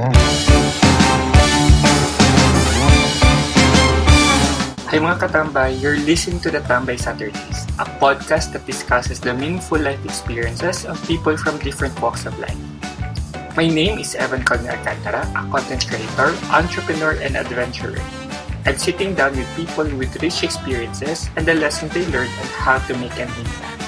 Hi mga katambay, you're listening to the Tambay Saturdays, a podcast that discusses the meaningful life experiences of people from different walks of life. My name is Evan Alcantara, a content creator, entrepreneur, and adventurer. I'm sitting down with people with rich experiences and the lessons they learned on how to make an impact.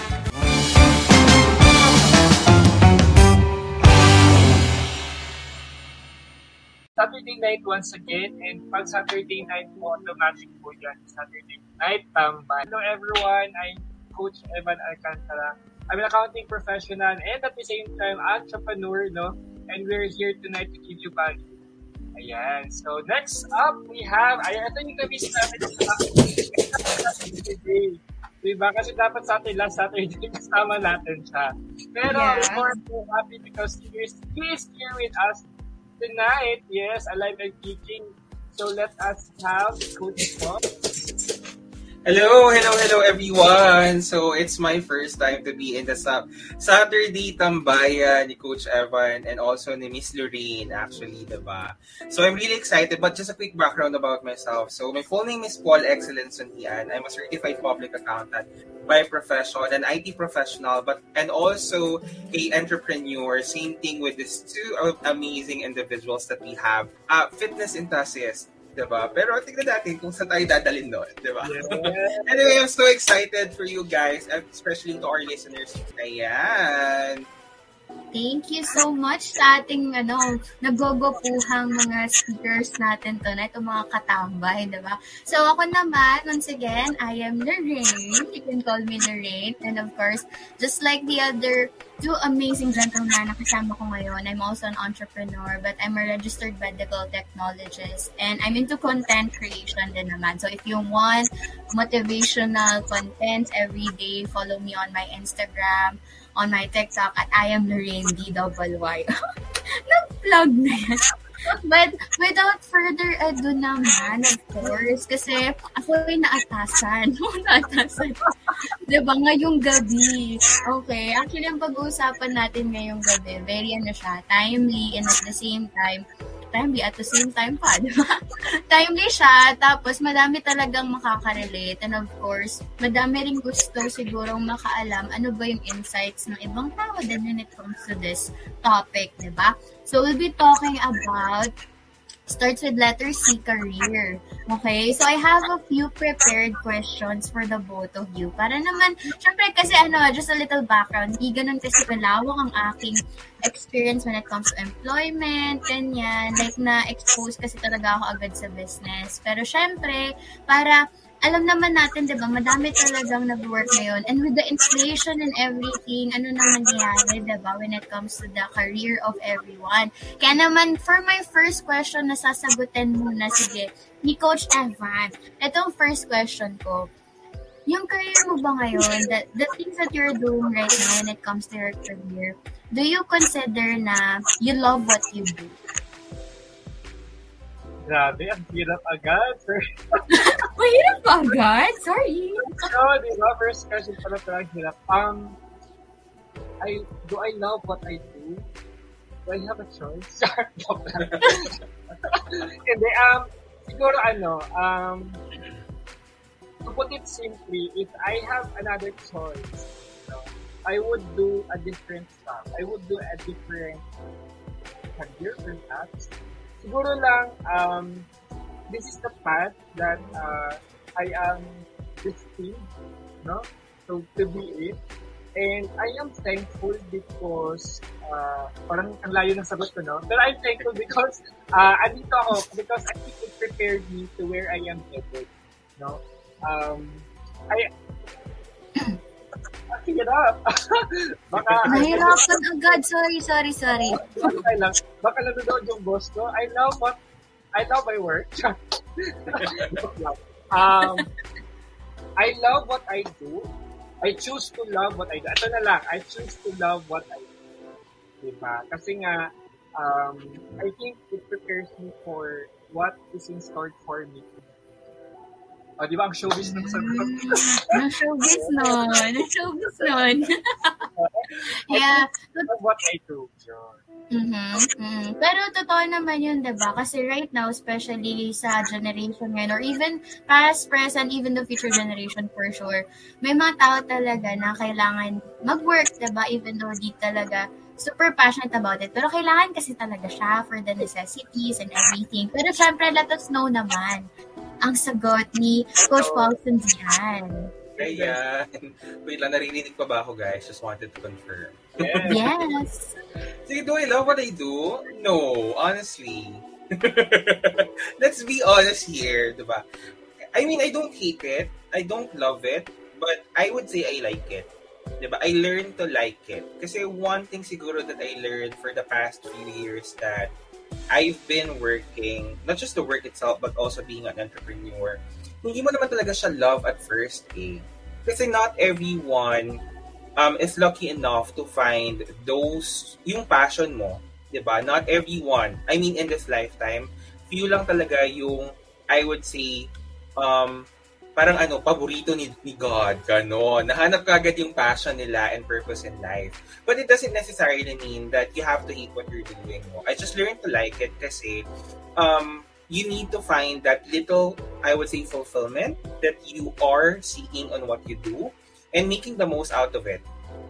Saturday night once again and pag Saturday night po, automatic po yan. Saturday night tambay. Hello everyone, I'm Coach Evan Alcantara. I'm an accounting professional and at the same time, entrepreneur, no? And we're here tonight to give you value. Ayan. So, next up, we have, ayan, ito yung kami namin today. Diba? Kasi dapat sa atin last Saturday, kasama natin siya. Pero, Yes. we're so happy because he is, he is here with us tonight. Yes, alive and kicking. So, let us have Coach Bob. Hello, hello, hello everyone! So, it's my first time to be in the sa- Saturday Tambayan ni Coach Evan and also ni Miss Lorraine actually, diba? So, I'm really excited but just a quick background about myself. So, my full name is Paul Excellence Sundian. I'm a certified public accountant by profession, an IT professional, but and also a entrepreneur. Same thing with these two amazing individuals that we have. Uh, fitness enthusiast, diba? Pero tignan natin kung saan tayo dadalhin doon, diba? Yes. Anyway, I'm so excited for you guys, especially to our listeners. Ayan. Thank you so much sa ating ano, nagogopuhang mga speakers natin tonight, itong mga katambay, di ba? So ako naman, once again, I am Lorraine. You can call me Lorraine. And of course, just like the other two amazing gentlemen na kasama ko ngayon, I'm also an entrepreneur, but I'm a registered medical technologist. And I'm into content creation din naman. So if you want motivational contents every day, follow me on my Instagram, on my TikTok at I am Lorraine DWY. Nag-plug na yan. But without further ado naman, of course, kasi ako ay naatasan. naatasan. diba, ngayong gabi. Okay, actually, ang pag-uusapan natin ngayong gabi, very ano siya, timely and at the same time, timely at the same time pa, di ba? timely siya, tapos madami talagang makaka-relate. And of course, madami rin gusto sigurong makaalam ano ba yung insights ng ibang tao din when it comes to this topic, di ba? So, we'll be talking about starts with letter C, career. Okay? So, I have a few prepared questions for the both of you. Para naman, syempre kasi ano, just a little background, hindi ganun kasi kalawak ang aking experience when it comes to employment, ganyan. Like, na-expose kasi talaga ako agad sa business. Pero syempre, para alam naman natin, di ba, madami talagang nag-work ngayon. And with the inflation and everything, ano na nangyayari, di ba, when it comes to the career of everyone. Kaya naman, for my first question na sasagutin muna, sige, ni Coach Evan, itong first question ko, yung career mo ba ngayon, the, the things that you're doing right now when it comes to your career, do you consider na you love what you do? Grabe, ang hirap agad. First, Mahirap ba agad? Sorry. so, di ba, first question pala talagang hirap. Um, I, do I love what I do? Do I have a choice? Hindi, um, siguro ano, um, to put it simply, if I have another choice, you know, I would do a different stuff. I would do a different career perhaps. Siguro lang, um, this is the path that uh, I am destined, no? So, to be it. And I am thankful because, uh, parang ang layo ng sagot ko, no? Pero I'm thankful because, uh, andito ako, because I think it prepared me to where I am headed, no? Um, I, hirap. Baka, Nahirapan agad. Sorry, sorry, sorry. Okay lang. Baka nanonood yung boss ko. I love what, I love my work. um, I love what I do. I choose to love what I do. Ito na lang. I choose to love what I do. Diba? Kasi nga, um, I think it prepares me for what is in store for me. O, di ba ang showbiz ng sagot? Ang showbiz nun. Ang showbiz nun. yeah. That's what I do. Yun. Mhm. mhm. Pero totoo naman yun, 'di ba? Kasi right now, especially sa generation ngayon or even past, present, even the future generation for sure, may mga tao talaga na kailangan mag-work, 'di ba? Even though di talaga super passionate about it. Pero kailangan kasi talaga siya for the necessities and everything. Pero syempre, let us know naman ang sagot ni Coach Paulson diyan. Ayan. Wait lang, naririnig pa ba ako, guys? Just wanted to confirm. Yes. Yes. Sige, do I love what I do? No, honestly. Let's be honest here, di ba? I mean, I don't hate it. I don't love it. But I would say I like it. Di ba? I learned to like it. Kasi one thing siguro that I learned for the past few years that I've been working, not just the work itself, but also being an entrepreneur, hindi mo naman talaga siya love at first eh. Kasi not everyone um, is lucky enough to find those, yung passion mo, 'di ba? Not everyone, I mean in this lifetime, few lang talaga yung, I would say, um, parang ano, paborito ni, ni God, gano'n. Nahanap ka agad yung passion nila and purpose in life. But it doesn't necessarily mean that you have to hate what you're doing mo. I just learned to like it kasi um, you need to find that little, I would say, fulfillment that you are seeking on what you do and making the most out of it.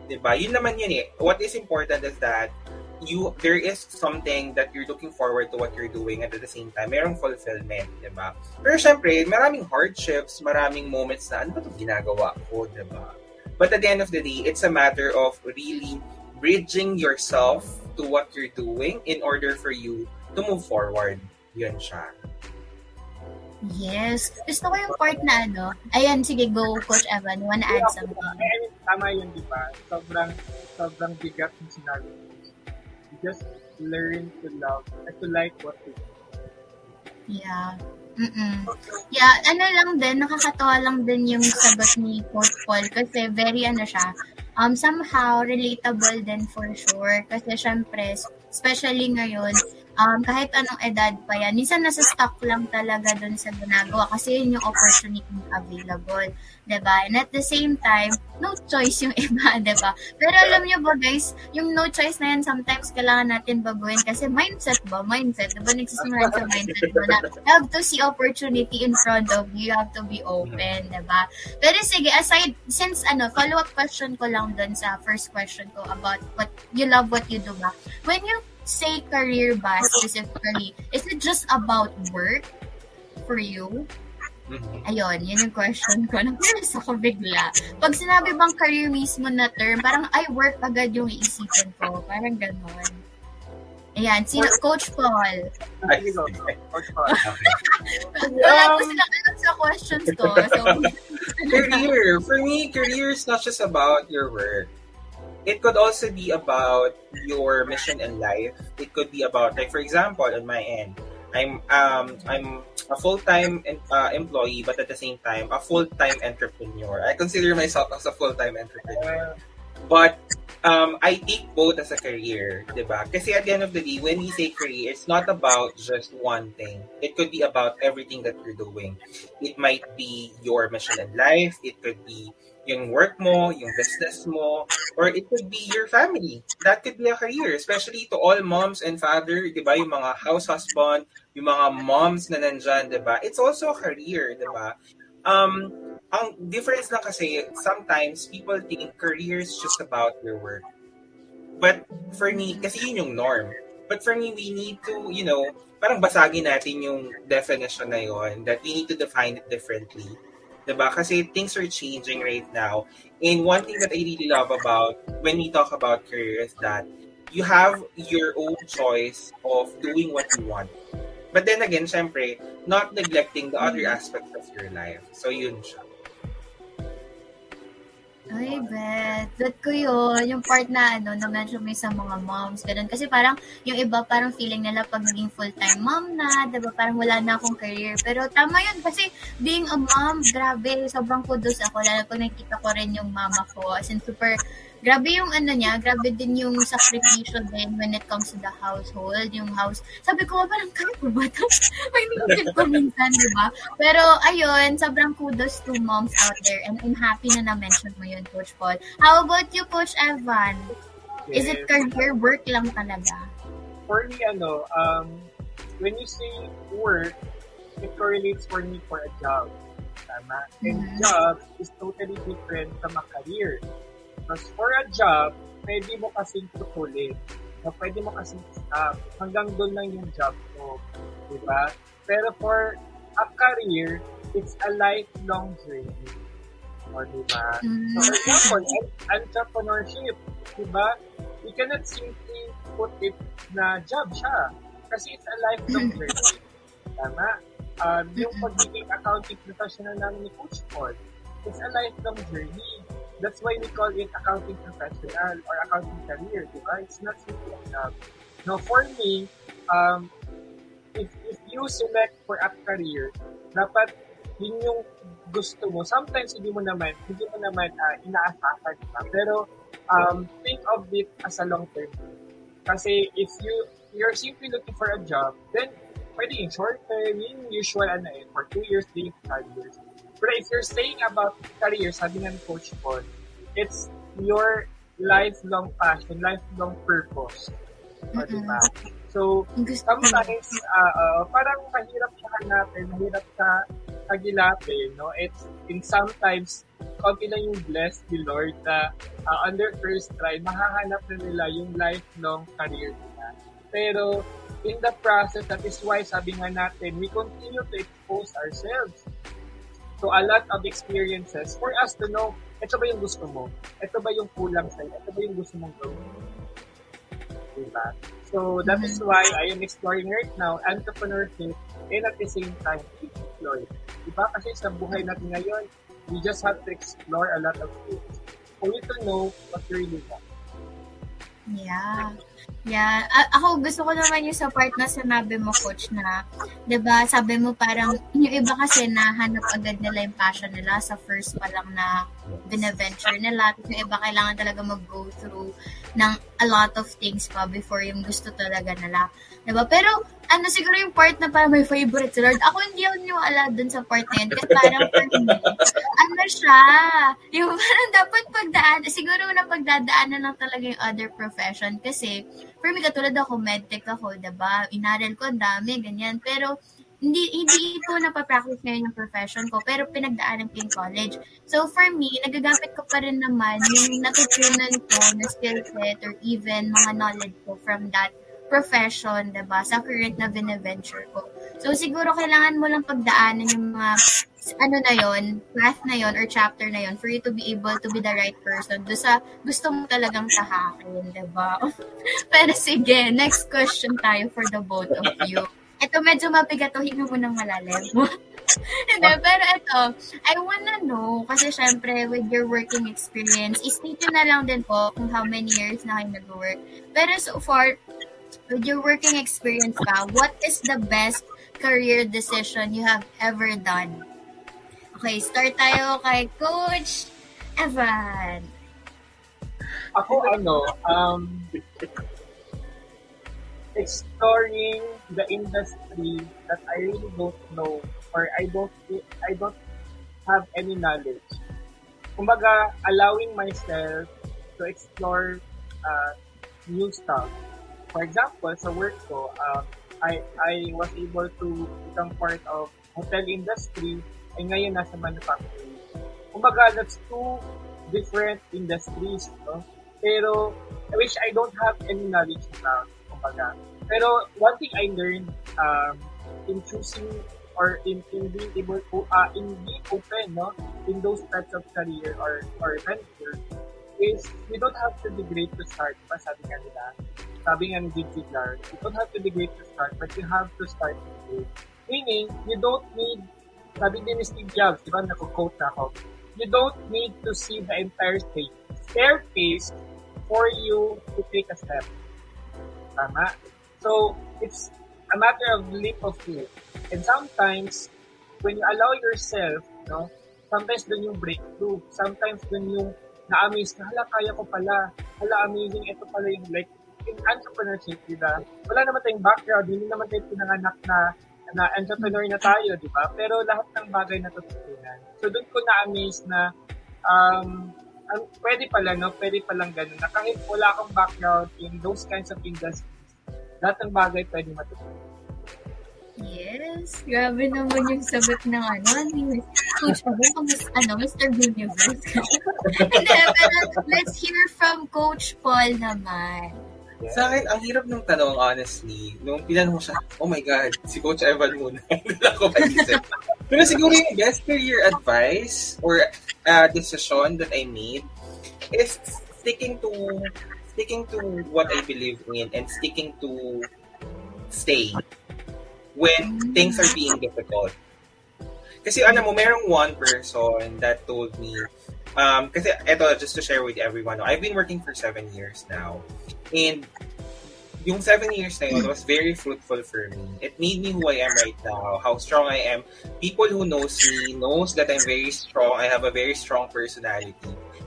Diba? Yun naman yun eh. What is important is that you there is something that you're looking forward to what you're doing and at the same time merong fulfillment, 'di ba? Pero syempre, maraming hardships, maraming moments na ano ba 'tong ginagawa ko, 'di ba? But at the end of the day, it's a matter of really bridging yourself to what you're doing in order for you to move forward. Yun siya. Yes. Gusto ko yung part na ano. Ayan, sige, go, Coach Evan. You wanna add something? I mean, tama yun, di ba? Sobrang, sobrang bigat yung sinabi mo. Just learn to love and to like what you do. Yeah. Mm-mm. Yeah, ano lang din, nakakatawa lang din yung sagot ni Coach Paul kasi very ano siya, um, somehow relatable din for sure. Kasi syempre, especially ngayon, um, kahit anong edad pa yan, minsan nasa stuck lang talaga dun sa ginagawa kasi yun yung opportunity available. 'Di ba? And at the same time, no choice yung iba, ba? Pero alam niyo ba guys, yung no choice na yan, sometimes kailangan natin baguhin kasi mindset ba? Mindset, 'di ba? Nagsisimula sa mindset mo na you have to see opportunity in front of you, you have to be open, ba? Pero sige, aside, since ano, follow-up question ko lang dun sa first question ko about what you love what you do ba? When you say career ba specifically, is it just about work for you? Mhm. Ayun, yun yung question ko. Nag-curious ako bigla. Pag sinabi bang career mismo na term, parang I work agad yung iisipin ko. Parang ganon. Ayan, sino? Coach Paul. Coach Paul. Okay. Wala ko silang alam sa questions ko. So, career. For me, career is not just about your work. It could also be about your mission in life. It could be about, like for example, on my end, I'm um I'm a full time uh, employee, but at the same time a full time entrepreneur. I consider myself as a full time entrepreneur. But um, I take both as a career, diba? Kasi at the end of the day, when we say career, it's not about just one thing. It could be about everything that you're doing. It might be your mission in life. It could be yung work mo, yung business mo, or it could be your family. That could be a career, especially to all moms and father, di ba? Yung mga house husband, yung mga moms na nandyan, di ba? It's also a career, di ba? Um, ang difference lang kasi, sometimes people think career is just about your work. But for me, kasi yun yung norm. But for me, we need to, you know, parang basagin natin yung definition na yun, that we need to define it differently. Diba? Kasi things are changing right now. And one thing that I really love about when we talk about career is that you have your own choice of doing what you want. But then again, syempre, not neglecting the other aspects of your life. So yun siya. Ay, bet. Bet ko yun. Yung part na, ano, na-mention mo sa mga moms. Ganun. Kasi parang, yung iba, parang feeling nila pag naging full-time mom na, diba, parang wala na akong career. Pero tama yun. Kasi, being a mom, grabe, sobrang kudos ako. Lalo pag nakita ko rin yung mama ko. As in, super, grabe yung ano niya, grabe din yung sakripisyo din when it comes to the household, yung house. Sabi ko, parang kaya po ba ito? May naisip ko minsan, di ba? Pero ayun, sobrang kudos to moms out there and I'm happy na na-mention mo yun, Coach Paul. How about you, Coach Evan? Is it career work lang talaga? For me, ano, um, when you say work, it correlates for me for a job. Tama? And Mhm. job is totally different from a career. Because for a job, pwede mo kasing putulin. No, pwede mo kasing stop. Hanggang doon lang yung job mo. Diba? Pero for a career, it's a lifelong journey. O, diba? Mm. So, for example, en- entrepreneurship, di ba? You cannot simply put it na job siya. Kasi it's a lifelong journey. Tama? Um, yung pagiging accounting professional namin ni Coach Paul, it's a lifelong journey. That's why we call it accounting professional or accounting career, di ba? It's not simply a job. Now, for me, um, if, if you select for a career, dapat yun yung gusto mo. Sometimes hindi mo naman, hindi mo naman uh, inaasahan pa. Pero um, think of it as a long term. Kasi if you you're simply looking for a job, then pwede yung short term, yung usual ano eh, for two years, three, five years. But if you're saying about career, sabi ni Coach Paul, it's your lifelong passion, lifelong purpose. O, Mm-mm. diba? So, ko. sometimes uh, uh, parang mahirap siya hanapin, mahirap siya pagilapin, no? It's in sometimes konti lang yung blessed ni Lord na uh, on their first try, mahahanap na nila yung lifelong career nila. Pero in the process, that is why sabi nga natin, we continue to expose ourselves to a lot of experiences for us to know, ito ba yung gusto mo? Ito ba yung kulang sa'yo? Ito ba yung gusto mong gawin? Diba? So, that is why I am exploring right now entrepreneurship and at the same time, employee. Diba? Kasi sa buhay natin ngayon, we just have to explore a lot of things for you to know what you really want. Yeah. Yeah. A- ako gusto ko naman yung sa part na sinabi mo, coach, na, 'di ba sabi mo parang, yung iba kasi nahanap agad nila yung passion nila sa first pa lang na binaventure nila. Tapos yung iba kailangan talaga mag-go through ng a lot of things pa before yung gusto talaga nila. 'Di ba Pero, ano siguro yung part na parang may favorite si Lord. Ako hindi ako niwala dun sa part na yun. Kasi parang for me, ano siya, yung parang dapat pagdaan, siguro na pagdadaanan lang talaga yung other profession. Kasi, for me, katulad ako, medtech ako, diba? Inaral ko, ang dami, ganyan. Pero, hindi hindi ko napapractice ngayon yung profession ko, pero pinagdaanan ko yung college. So, for me, nagagamit ko pa rin naman yung natutunan ko na skill set or even mga knowledge ko from that profession, 'di ba? Sa current na bine-venture ko. So siguro kailangan mo lang pagdaanan yung mga ano na yon, path na yon or chapter na yon for you to be able to be the right person do sa gusto mo talagang tahakin, 'di ba? Pero sige, next question tayo for the both of you. Ito medyo mabigat to, hinga mo ng malalim. Hindi, pero ito, I wanna know, kasi syempre, with your working experience, istate na lang din po kung how many years na kayo nag-work. Pero so far, with your working experience pa, what is the best career decision you have ever done? Okay, start tayo kay Coach Evan. Ako ano, um, exploring the industry that I really don't know or I don't I don't have any knowledge. Kumbaga, allowing myself to explore uh, new stuff. For example, sa work ko, um, I I was able to become part of hotel industry ay ngayon nasa manufacturing. Kumbaga, that's two different industries, no? Pero, which I don't have any knowledge about, kumbaga. Pero, one thing I learned um, in choosing or in, in being able to, uh, in being open, no? In those types of career or, or venture, is you don't have to be great to start, pa sabi nga nila. Sabi nga ni J.T. Clark, you don't have to be great to start, but you have to start with Meaning, you don't need, sabi din ni Steve Jobs, di ba, naku-quote na ako, you don't need to see the entire stage, staircase for you to take a step. Tama? So, it's a matter of leap of faith. And sometimes, when you allow yourself, no, sometimes dun yung breakthrough. Sometimes dun yung na-amaze na, hala, kaya ko pala. Hala, amazing. Ito pala yung like, in entrepreneurship, di ba? Wala naman tayong background, hindi naman tayo pinanganak na na entrepreneur na tayo, di ba? Pero lahat ng bagay natututunan. So doon ko na-amaze na um, ang, pwede pala, no? Pwede palang ganun. Na kahit wala kang background in those kinds of industries, lahat ng bagay pwede matutunan. Yes. Grabe naman yung sagot ng ano, Coach Abo, ano, Mr. Universe. Hindi, pero let's hear from Coach Paul naman. Sa akin, ang hirap ng tanong, honestly. Nung pinanong siya, oh my God, si Coach Evan muna. Hindi ako maisip. Pero siguro yung best career advice or uh, decision that I made is sticking to sticking to what I believe in and sticking to stay when things are being difficult. Kasi ano mo, merong one person that told me, um, kasi eto, just to share with everyone, I've been working for seven years now. And yung seven years na yun was very fruitful for me. It made me who I am right now, how strong I am. People who knows me knows that I'm very strong. I have a very strong personality.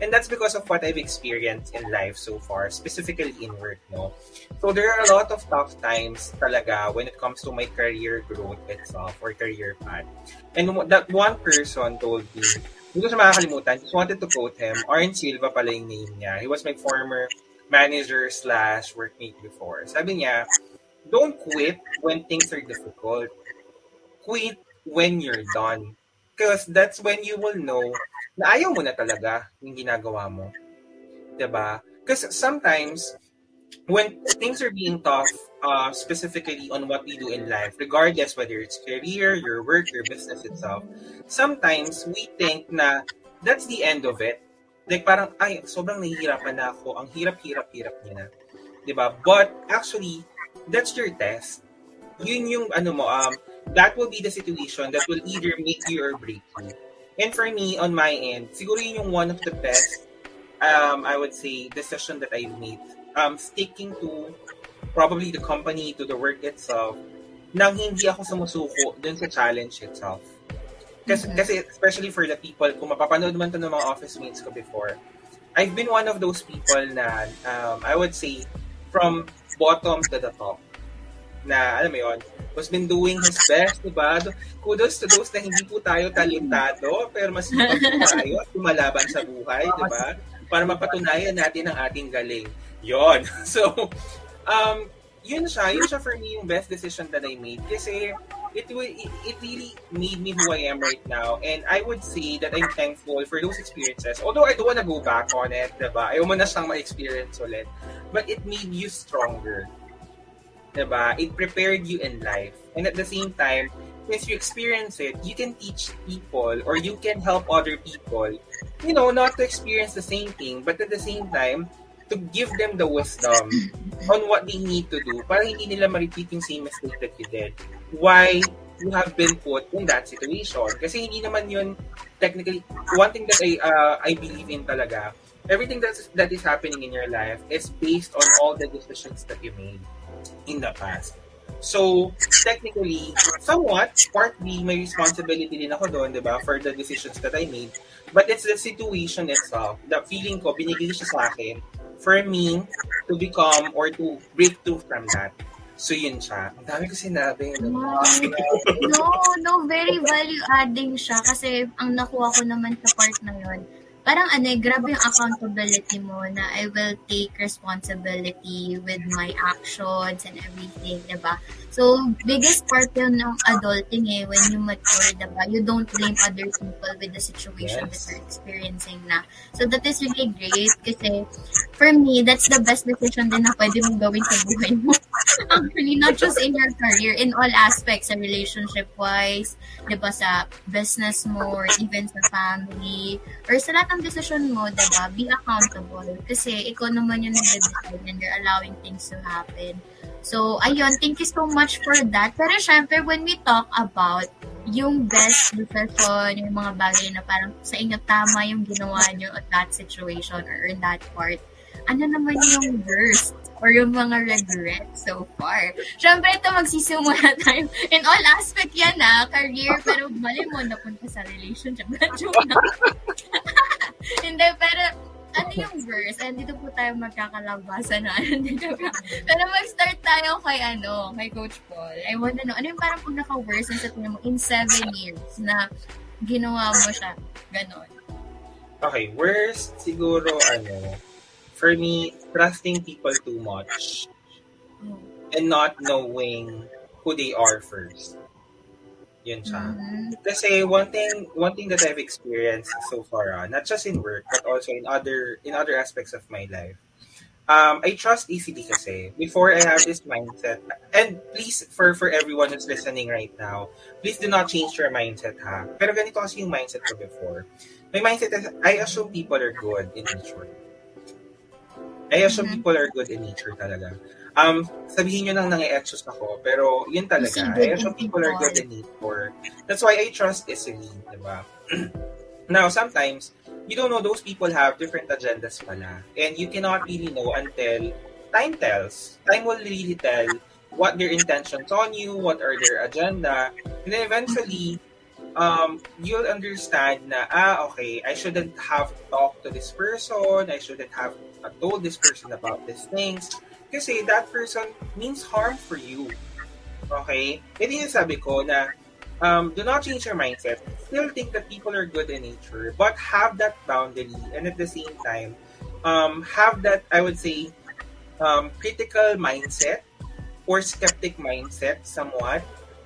And that's because of what I've experienced in life so far, specifically in work, no? So there are a lot of tough times talaga when it comes to my career growth itself or career path. And that one person told me, hindi ko siya makakalimutan, just wanted to quote him, Orange Silva pala yung name niya. He was my former manager slash workmate before. Sabi niya, don't quit when things are difficult. Quit when you're done. Because that's when you will know na ayaw mo na talaga yung ginagawa mo. ba? Diba? Because sometimes, when things are being tough, uh, specifically on what we do in life, regardless whether it's career, your work, your business itself, sometimes we think na that's the end of it. Like parang, ay, sobrang nahihirapan na ako. Ang hirap-hirap-hirap niya na. ba? Diba? But actually, that's your test. Yun yung, ano mo, um, that will be the situation that will either make you or break you. And for me, on my end, siguro yun yung one of the best, um, I would say, decision that I've made. Um, sticking to probably the company, to the work itself, nang hindi ako sumusuko dun sa challenge itself. Kasi, mm-hmm. kasi especially for the people, kung mapapanood man to ng mga office mates ko before, I've been one of those people na, um, I would say, from bottom to the top. Na, alam mo yun, who's been doing his best, diba? Kudos to those na hindi po tayo talentado, pero mas tayo at lumalaban sa buhay, diba? Para mapatunayan natin ang ating galing. Yon. So, um, yun siya, yun siya for me yung best decision that I made. Kasi, it, it, it really made me who I am right now. And I would say that I'm thankful for those experiences. Although I don't want to go back on it, diba? Ayaw mo na siyang ma-experience ulit. But it made you stronger. Diba? It prepared you in life. And at the same time, since you experience it, you can teach people or you can help other people, you know, not to experience the same thing, but at the same time, to give them the wisdom on what they need to do para hindi nila ma-repeat yung same mistake that you did. Why you have been put in that situation. Kasi hindi naman yun technically, one thing that I, uh, I believe in talaga, everything that's, that is happening in your life is based on all the decisions that you made in the past. So, technically, somewhat, partly, may responsibility din ako doon, di ba, for the decisions that I made. But it's the situation itself, the feeling ko, binigay siya sa akin for me to become or to break through from that. So, yun siya. Ang dami ko sinabi. No, no, no, very value-adding siya kasi ang nakuha ko naman sa part na yun, parang ano eh, grabe yung accountability mo na I will take responsibility with my actions and everything, diba? So, biggest part yun ng adulting eh, when you mature, diba? You don't blame other people with the situation yes. that you're experiencing na. So, that is really great kasi for me, that's the best decision din na pwede mong gawin sa buhay mo. Actually, not just in your career, in all aspects, sa relationship-wise, diba, sa business mo, or even sa family, or sa lahat ng decision mo, diba, be accountable. Kasi ikaw naman yung nag-decide and you're allowing things to happen. So, ayun, thank you so much for that. Pero syempre, when we talk about yung best decision, yung mga bagay na parang sa inyo tama yung ginawa nyo at that situation or in that part, ano naman yung worst or yung mga regrets so far. Siyempre, ito magsisimula tayo. In all aspect yan na, career, pero mali mo napunta sa relationship. Na. Hindi, pero ano yung verse? And dito po tayo magkakalabasan na. dito ka. Pero mag-start tayo kay ano, kay Coach Paul. I wanna know, ano yung parang pinaka-verse na sa mo in seven years na ginawa mo siya? Ganon. Okay, worst siguro ano, for me, trusting people too much and not knowing who they are first. Yun siya. Mhm. Kasi one thing one thing that I've experienced so far, ah, not just in work but also in other in other aspects of my life. Um, I trust easily kasi before I have this mindset. And please, for for everyone who's listening right now, please do not change your mindset ha. Pero ganito kasi yung mindset ko before. My mindset is, I assume people are good in nature. I assume Mhm. people are good in nature talaga. Um, sabihin nyo nang nangi-etchos ako, pero yun talaga. I assume in people are good in nature. That's why I trust easily, di ba? Now, sometimes, you don't know those people have different agendas pala. And you cannot really know until time tells. Time will really tell what their intentions on you, what are their agenda. And then eventually, um, you'll understand na, ah, okay, I shouldn't have talked to this person. I shouldn't have told this person about these things. Kasi that person means harm for you. Okay? Hindi yung sabi ko na um, do not change your mindset. Still think that people are good in nature, but have that boundary and at the same time, um, have that, I would say, um, critical mindset or skeptic mindset somewhat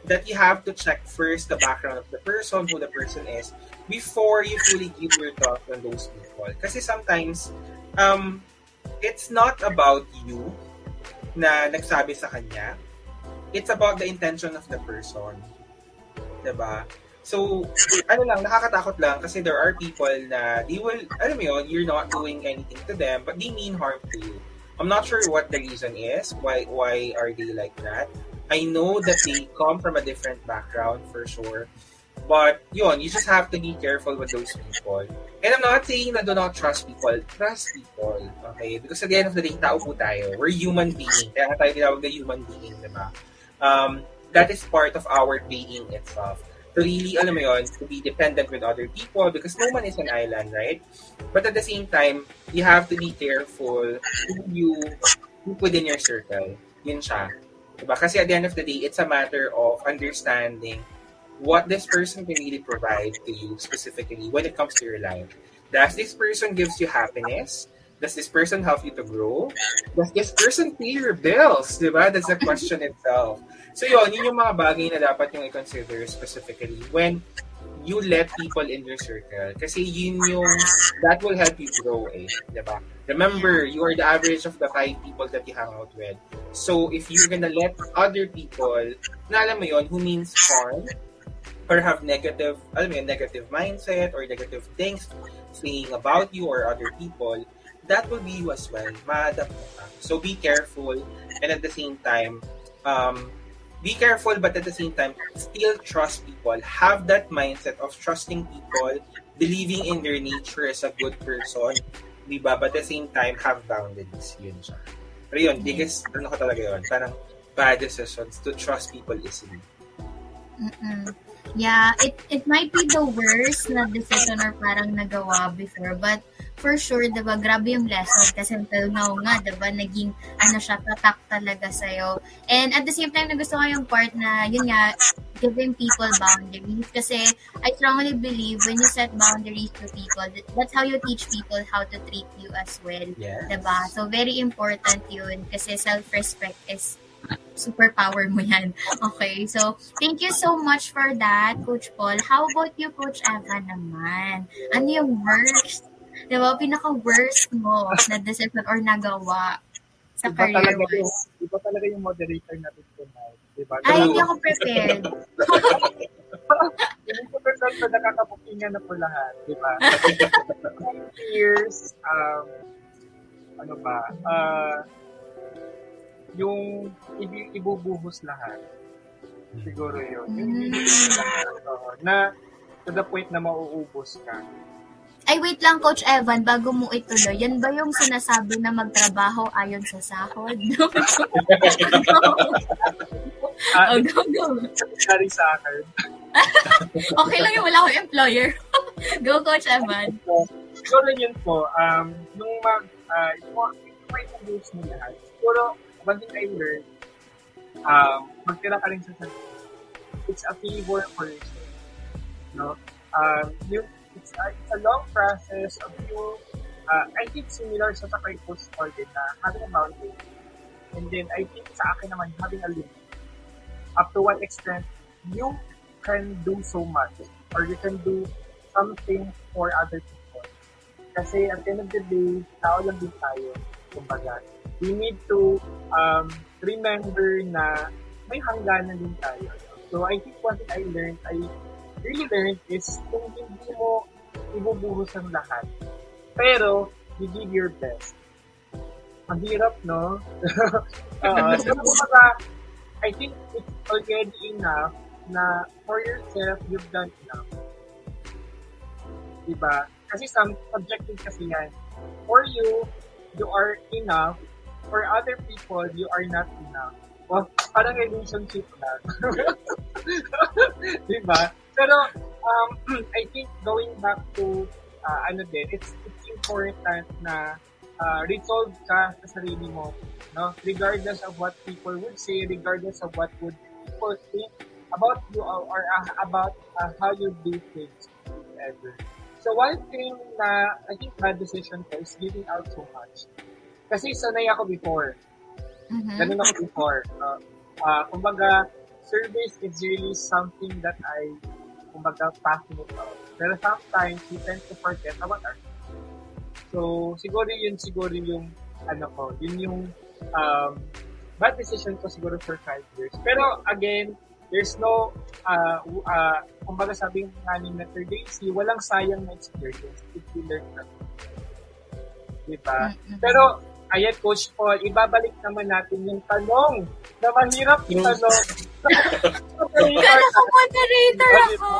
that you have to check first the background of the person, who the person is, before you fully give your thoughts on those people. Kasi sometimes, um, it's not about you na nagsabi sa kanya. It's about the intention of the person. 'Di ba? So, ano lang, nakakatakot lang kasi there are people na they will, alam mo yun, you're not doing anything to them, but they mean harm to you. I'm not sure what the reason is. Why why are they like that? I know that they come from a different background for sure. But yun, you just have to be careful with those people. And I'm not saying na do not trust people. Trust people. Okay? Because at the end of the day, tao po tayo. We're human being. Kaya tayo tinawag na human being, di ba? Um, that is part of our being itself. To really, alam mo yun, to be dependent with other people because no one is an island, right? But at the same time, you have to be careful who you who put in your circle. Yun siya. Diba? Kasi at the end of the day, it's a matter of understanding what this person can really provide to you specifically when it comes to your life. Does this person gives you happiness? Does this person help you to grow? Does this person pay your bills? Diba? That's the question itself. So yun, yun yung mga bagay na dapat yung i-consider specifically when you let people in your circle. Kasi yun yung, that will help you grow eh. Diba? Remember, you are the average of the five people that you hang out with. So if you're gonna let other people, na alam mo yun, who means harm, or have negative, alam mo yun, negative mindset or negative things saying about you or other people, that will be you as well. Maadapt. So be careful and at the same time, um, be careful but at the same time, still trust people. Have that mindset of trusting people, believing in their nature as a good person, diba? But at the same time, have boundaries. Yun siya. Pero yun, biggest, ano ko talaga yun, parang bad decisions to trust people easily. Mm-mm. Yeah, it it might be the worst na decision or parang nagawa before, but for sure, 'di ba, grabe yung lesson kasi until now nga, 'di ba, naging ano siya, tatak talaga sa'yo. And at the same time, nagusto ko yung part na, yun nga, giving people boundaries kasi I strongly believe when you set boundaries to people, that's how you teach people how to treat you as well. Yes. Diba? So, very important yun kasi self-respect is superpower mo yan. Okay, so thank you so much for that, Coach Paul. How about you, Coach Eva naman? Ano yung worst, di ba, pinaka-worst mo na decision or nagawa sa Iba career talaga, mo? yung, iba talaga yung moderator natin tonight. Diba? Ay, hindi ako prepared. Yung total na nakakabukingan na po lahat. Diba? years, um, ano ba, uh, yung ibubuhos lahat. Siguro yun. Yung Mm. ibubuhos lahat. Oo. na to the point na mauubos ka. Ay, wait lang, Coach Evan, bago mo ituloy. Yan ba yung sinasabi na magtrabaho ayon sa sahod? Ah, oh, go, go. Sorry sa akin. Okay lang yung wala akong employer. go, Coach Evan. siguro yun po, um, nung mag, uh, yung, yung may introduce mo lahat, siguro, one thing I learned, um, magtira ka rin sa sarili. It's a favor for yourself. No? Um, yung, it's, a, it's a long process of you, uh, I think similar sa sa kay Coach Paul din na having a boundary. And then, I think sa akin naman, having a limit. Up to what extent, you can do so much or you can do something for other people. Kasi at the end of the day, tao lang din tayo. Kumbaga, we need to um, remember na may hangganan din tayo. So I think thing I learned, I really learned is kung hindi mo ibubuhos ang lahat. Pero, you give your best. Ang hirap, no? uh, so, kumbaga, I think it's already enough na for yourself, you've done enough. Diba? Kasi some subjective kasi yan. For you, you are enough. For other people, you are not enough. Well, parang relationship lang. diba? Pero, um, I think going back to, uh, ano din, it's, it's important na uh, resolve ka sa sarili mo. No? Regardless of what people would say, regardless of what would people think about you or, uh, about uh, how you do things ever. So one thing na I think bad decision ko is giving out so much. Kasi sanay ako before. Mhm. Ganun ako before. Uh, uh, kumbaga, service is really something that I, kumbaga, passionate about. Pero sometimes, we tend to forget about our So, siguro yun, siguro yung, ano ko, yun yung, um, bad decision ko siguro for five years. Pero, again, there's no, uh, uh, kumbaga sabi nga ni Mr. Daisy, walang sayang na experience if you learn from it. Diba? Mhm. Pero, ayan, Coach Paul, ibabalik naman natin yung tanong na mahirap itanong. Kala ko moderator ako.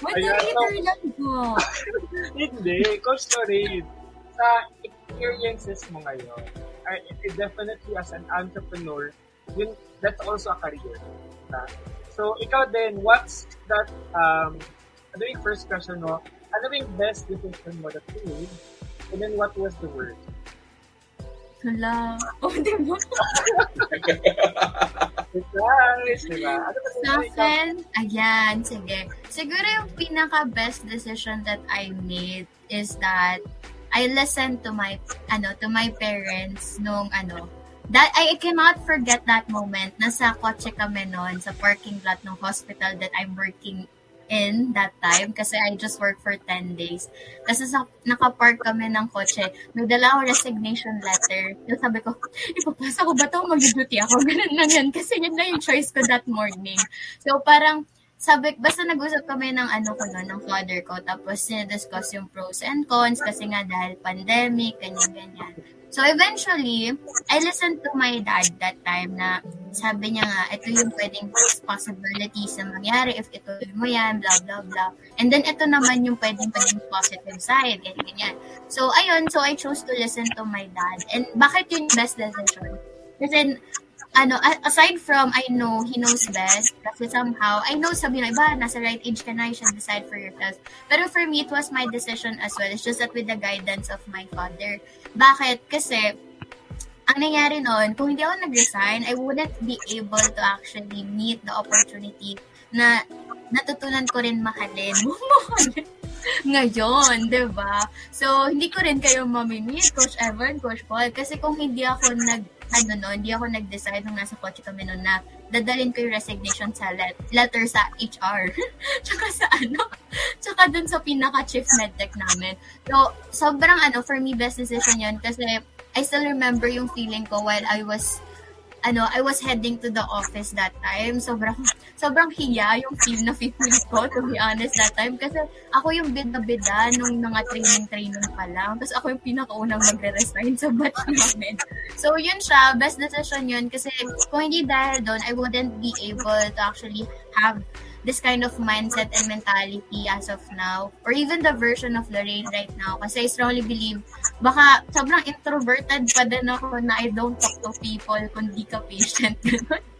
Moderator lang ko. Hindi, Coach Lorraine, sa experiences mo ngayon, uh, it, definitely as an entrepreneur, yun, that's also a career. Diba? So, ikaw din, what's that, um, ano yung first question mo? Ano yung best decision mo that you made? And then what was the word? Hala. O, di ba? Diba? Ano ba Sa akin, ayan, sige. Siguro yung pinaka-best decision that I made is that I listened to my, ano, to my parents nung, ano, that I cannot forget that moment. Nasa kotse kami noon sa parking lot ng hospital that I'm working in that time kasi I just worked for 10 days. Kasi sa, nakapark kami ng kotse, may dala ako resignation letter. Yung sabi ko, ipapasa ko ba ito? Mag-duty ako. Ganun lang yan. Kasi yun na yung choice ko that morning. So parang, sabi, basta nag-usap kami ng ano ko no, ng father ko, tapos sinidiscuss yung pros and cons kasi nga dahil pandemic, ganyan-ganyan. So eventually, I listened to my dad that time na sabi niya nga, ito yung pwedeng possibilities na mangyari if ituloy mo yan, blah, blah, blah. And then ito naman yung pwedeng pwedeng positive side, ganyan, ganyan. So ayun, so I chose to listen to my dad. And bakit yun yung best decision? Kasi ano, aside from I know he knows best, kasi somehow, I know sabi na iba, nasa right age ka na, you should decide for yourself. Pero for me, it was my decision as well. It's just that with the guidance of my father. Bakit? Kasi, ang nangyari noon, kung hindi ako nag-resign, I wouldn't be able to actually meet the opportunity na natutunan ko rin mahalin ngayon, 'di ba? So, hindi ko rin kayo mamimit, Coach Evan, Coach Paul, kasi kung hindi ako nag ano no, hindi ako nag-decide nung nasa kotse kami noon na dadalhin ko yung resignation sa let- letter sa HR. tsaka sa ano, tsaka dun sa pinaka-chief medtech namin. So, sobrang ano, for me, best decision yun kasi I still remember yung feeling ko while I was ano, I was heading to the office that time. Sobrang, sobrang hiya yung feel na feel ko, to be honest, that time. Kasi ako yung bida-bida nung mga training-training pa lang. Tapos ako yung pinakaunang magre-resign sa batch namin. So, yun siya. Best decision yun. Kasi kung hindi dahil doon, I wouldn't be able to actually have this kind of mindset and mentality as of now or even the version of Lorraine right now kasi I strongly believe baka sobrang introverted pa din ako na I don't talk to people kung di ka patient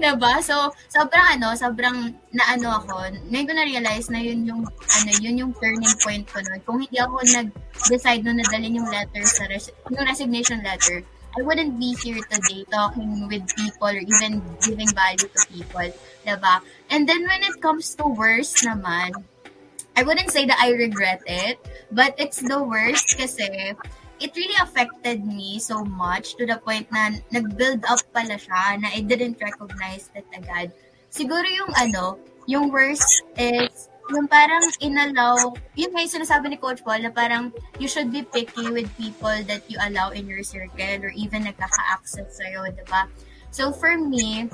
diba? So, sobrang ano, sobrang naano ako. Ngayon ko na-realize na yun yung, ano, yun yung turning point ko nun. Kung hindi ako nag-decide na nadalhin yung letter sa, res- yung resignation letter, I wouldn't be here today talking with people or even giving value to people. Diba? And then when it comes to worst naman, I wouldn't say that I regret it, but it's the worst kasi it really affected me so much to the point na nag-build up pala siya na I didn't recognize that agad. Siguro yung ano, yung worst is yung parang inallow, yun nga yung sinasabi ni Coach Paul na parang you should be picky with people that you allow in your circle or even nagkaka-access sa'yo, di ba? So for me,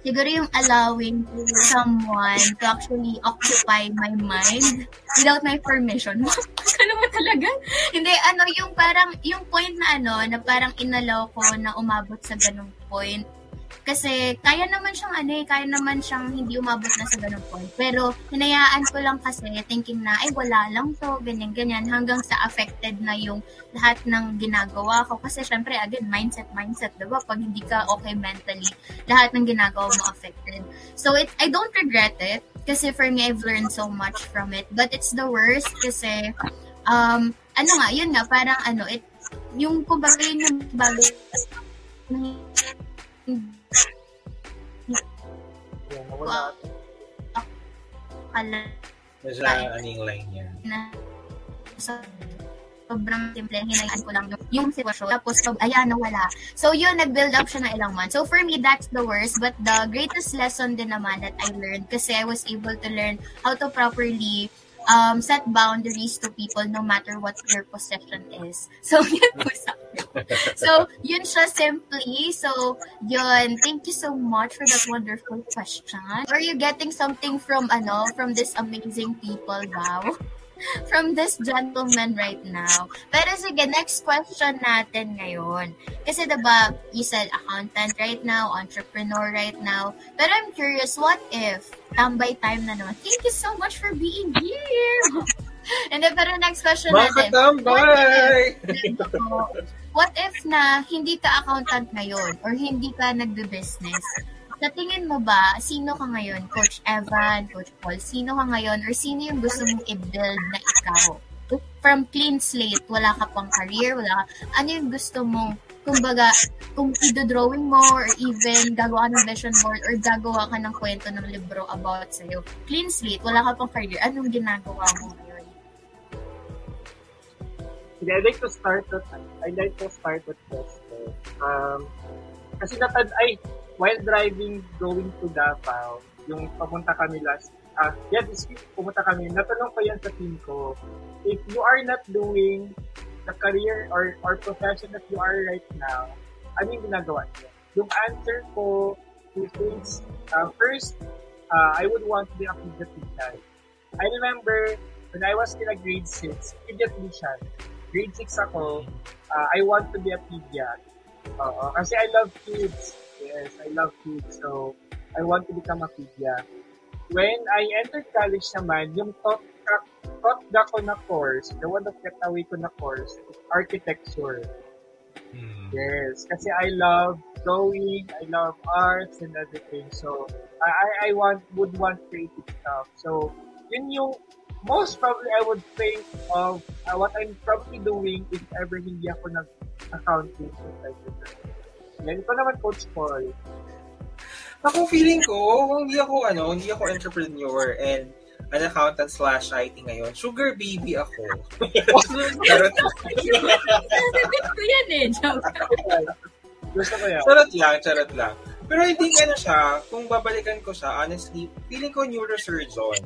siguro yung allowing someone to actually occupy my mind without my permission. ano ba talaga? Hindi, ano, yung parang, yung point na ano, na parang inalaw ko na umabot sa ganung point kasi kaya naman siyang ano eh, kaya naman siyang hindi umabot na sa ganung point. Pero hinayaan ko lang kasi thinking na ay wala lang to, ganyan ganyan hanggang sa affected na yung lahat ng ginagawa ko kasi syempre again mindset mindset 'di ba? Pag hindi ka okay mentally, lahat ng ginagawa mo affected. So it I don't regret it kasi for me I've learned so much from it. But it's the worst kasi um ano nga, yun nga parang ano it yung kumbaga yun yung bagay Yan, nawala. ala Nasa ano yung line niya. na so, sobrang simple, hinayaan ko lang yung, yung sitwasyon. Tapos, ayan, nawala. So, yun, nag-build up siya ng ilang months. So, for me, that's the worst. But the greatest lesson din naman that I learned, kasi I was able to learn how to properly um, set boundaries to people no matter what your possession is. So, yun po sa So, yun siya simply. So, yun. Thank you so much for that wonderful question. Are you getting something from, ano, from this amazing people, wow? From this gentleman right now. Pero sige, next question natin ngayon. Kasi diba, you said accountant right now, entrepreneur right now. Pero I'm curious, what if tambay time na naman? Thank you so much for being here! And then, pero next question Mga natin. katambay! what if na hindi ka accountant ngayon or hindi ka nagbe-business? Sa tingin mo ba, sino ka ngayon? Coach Evan, Coach Paul, sino ka ngayon or sino yung gusto mong i-build na ikaw? From clean slate, wala ka pang career, wala ka, ano yung gusto mong, kumbaga, kung i-drawing mo or even gagawa ng vision board or gagawa ka ng kwento ng libro about sa'yo. Clean slate, wala ka pang career, anong ginagawa mo ngayon? Sige, I'd like to start with, I'd like to start with this. Um, kasi natad, ay, while driving, going to Davao, yung pamunta kami last, ah, yeah, this week, pumunta kami, natanong ko yan sa team ko, if you are not doing the career or, or profession that you are right now, ano yung ginagawa niyo? Yung answer ko, two things. Uh, first, uh, I would want to be a pediatrician. I remember when I was still a grade 6, pediatrician. Grade 6 ako, uh, I want to be a pediat. Oo, kasi I love kids. Yes, I love kids. So, I want to become a pediat. When I entered college naman, yung taught, taught na ko na course, the one that got away ko na course, is architecture. Hmm. Yes, kasi I love drawing, I love arts and everything. So, I, I want, would want creative stuff. So, yun yung, most probably I would think of uh, what I'm probably doing if ever hindi ako nag-accounting. Like Yan, ito naman, Coach Paul. Ako feeling ko, kung hindi ako ano, hindi ako entrepreneur and an accountant slash IT ngayon, sugar baby ako. Charot, Gusto yan eh, joke. Gusto ko yan. charot lang, charot lang. Pero I think ano siya, kung babalikan ko siya, honestly, feeling ko neurosurgeon.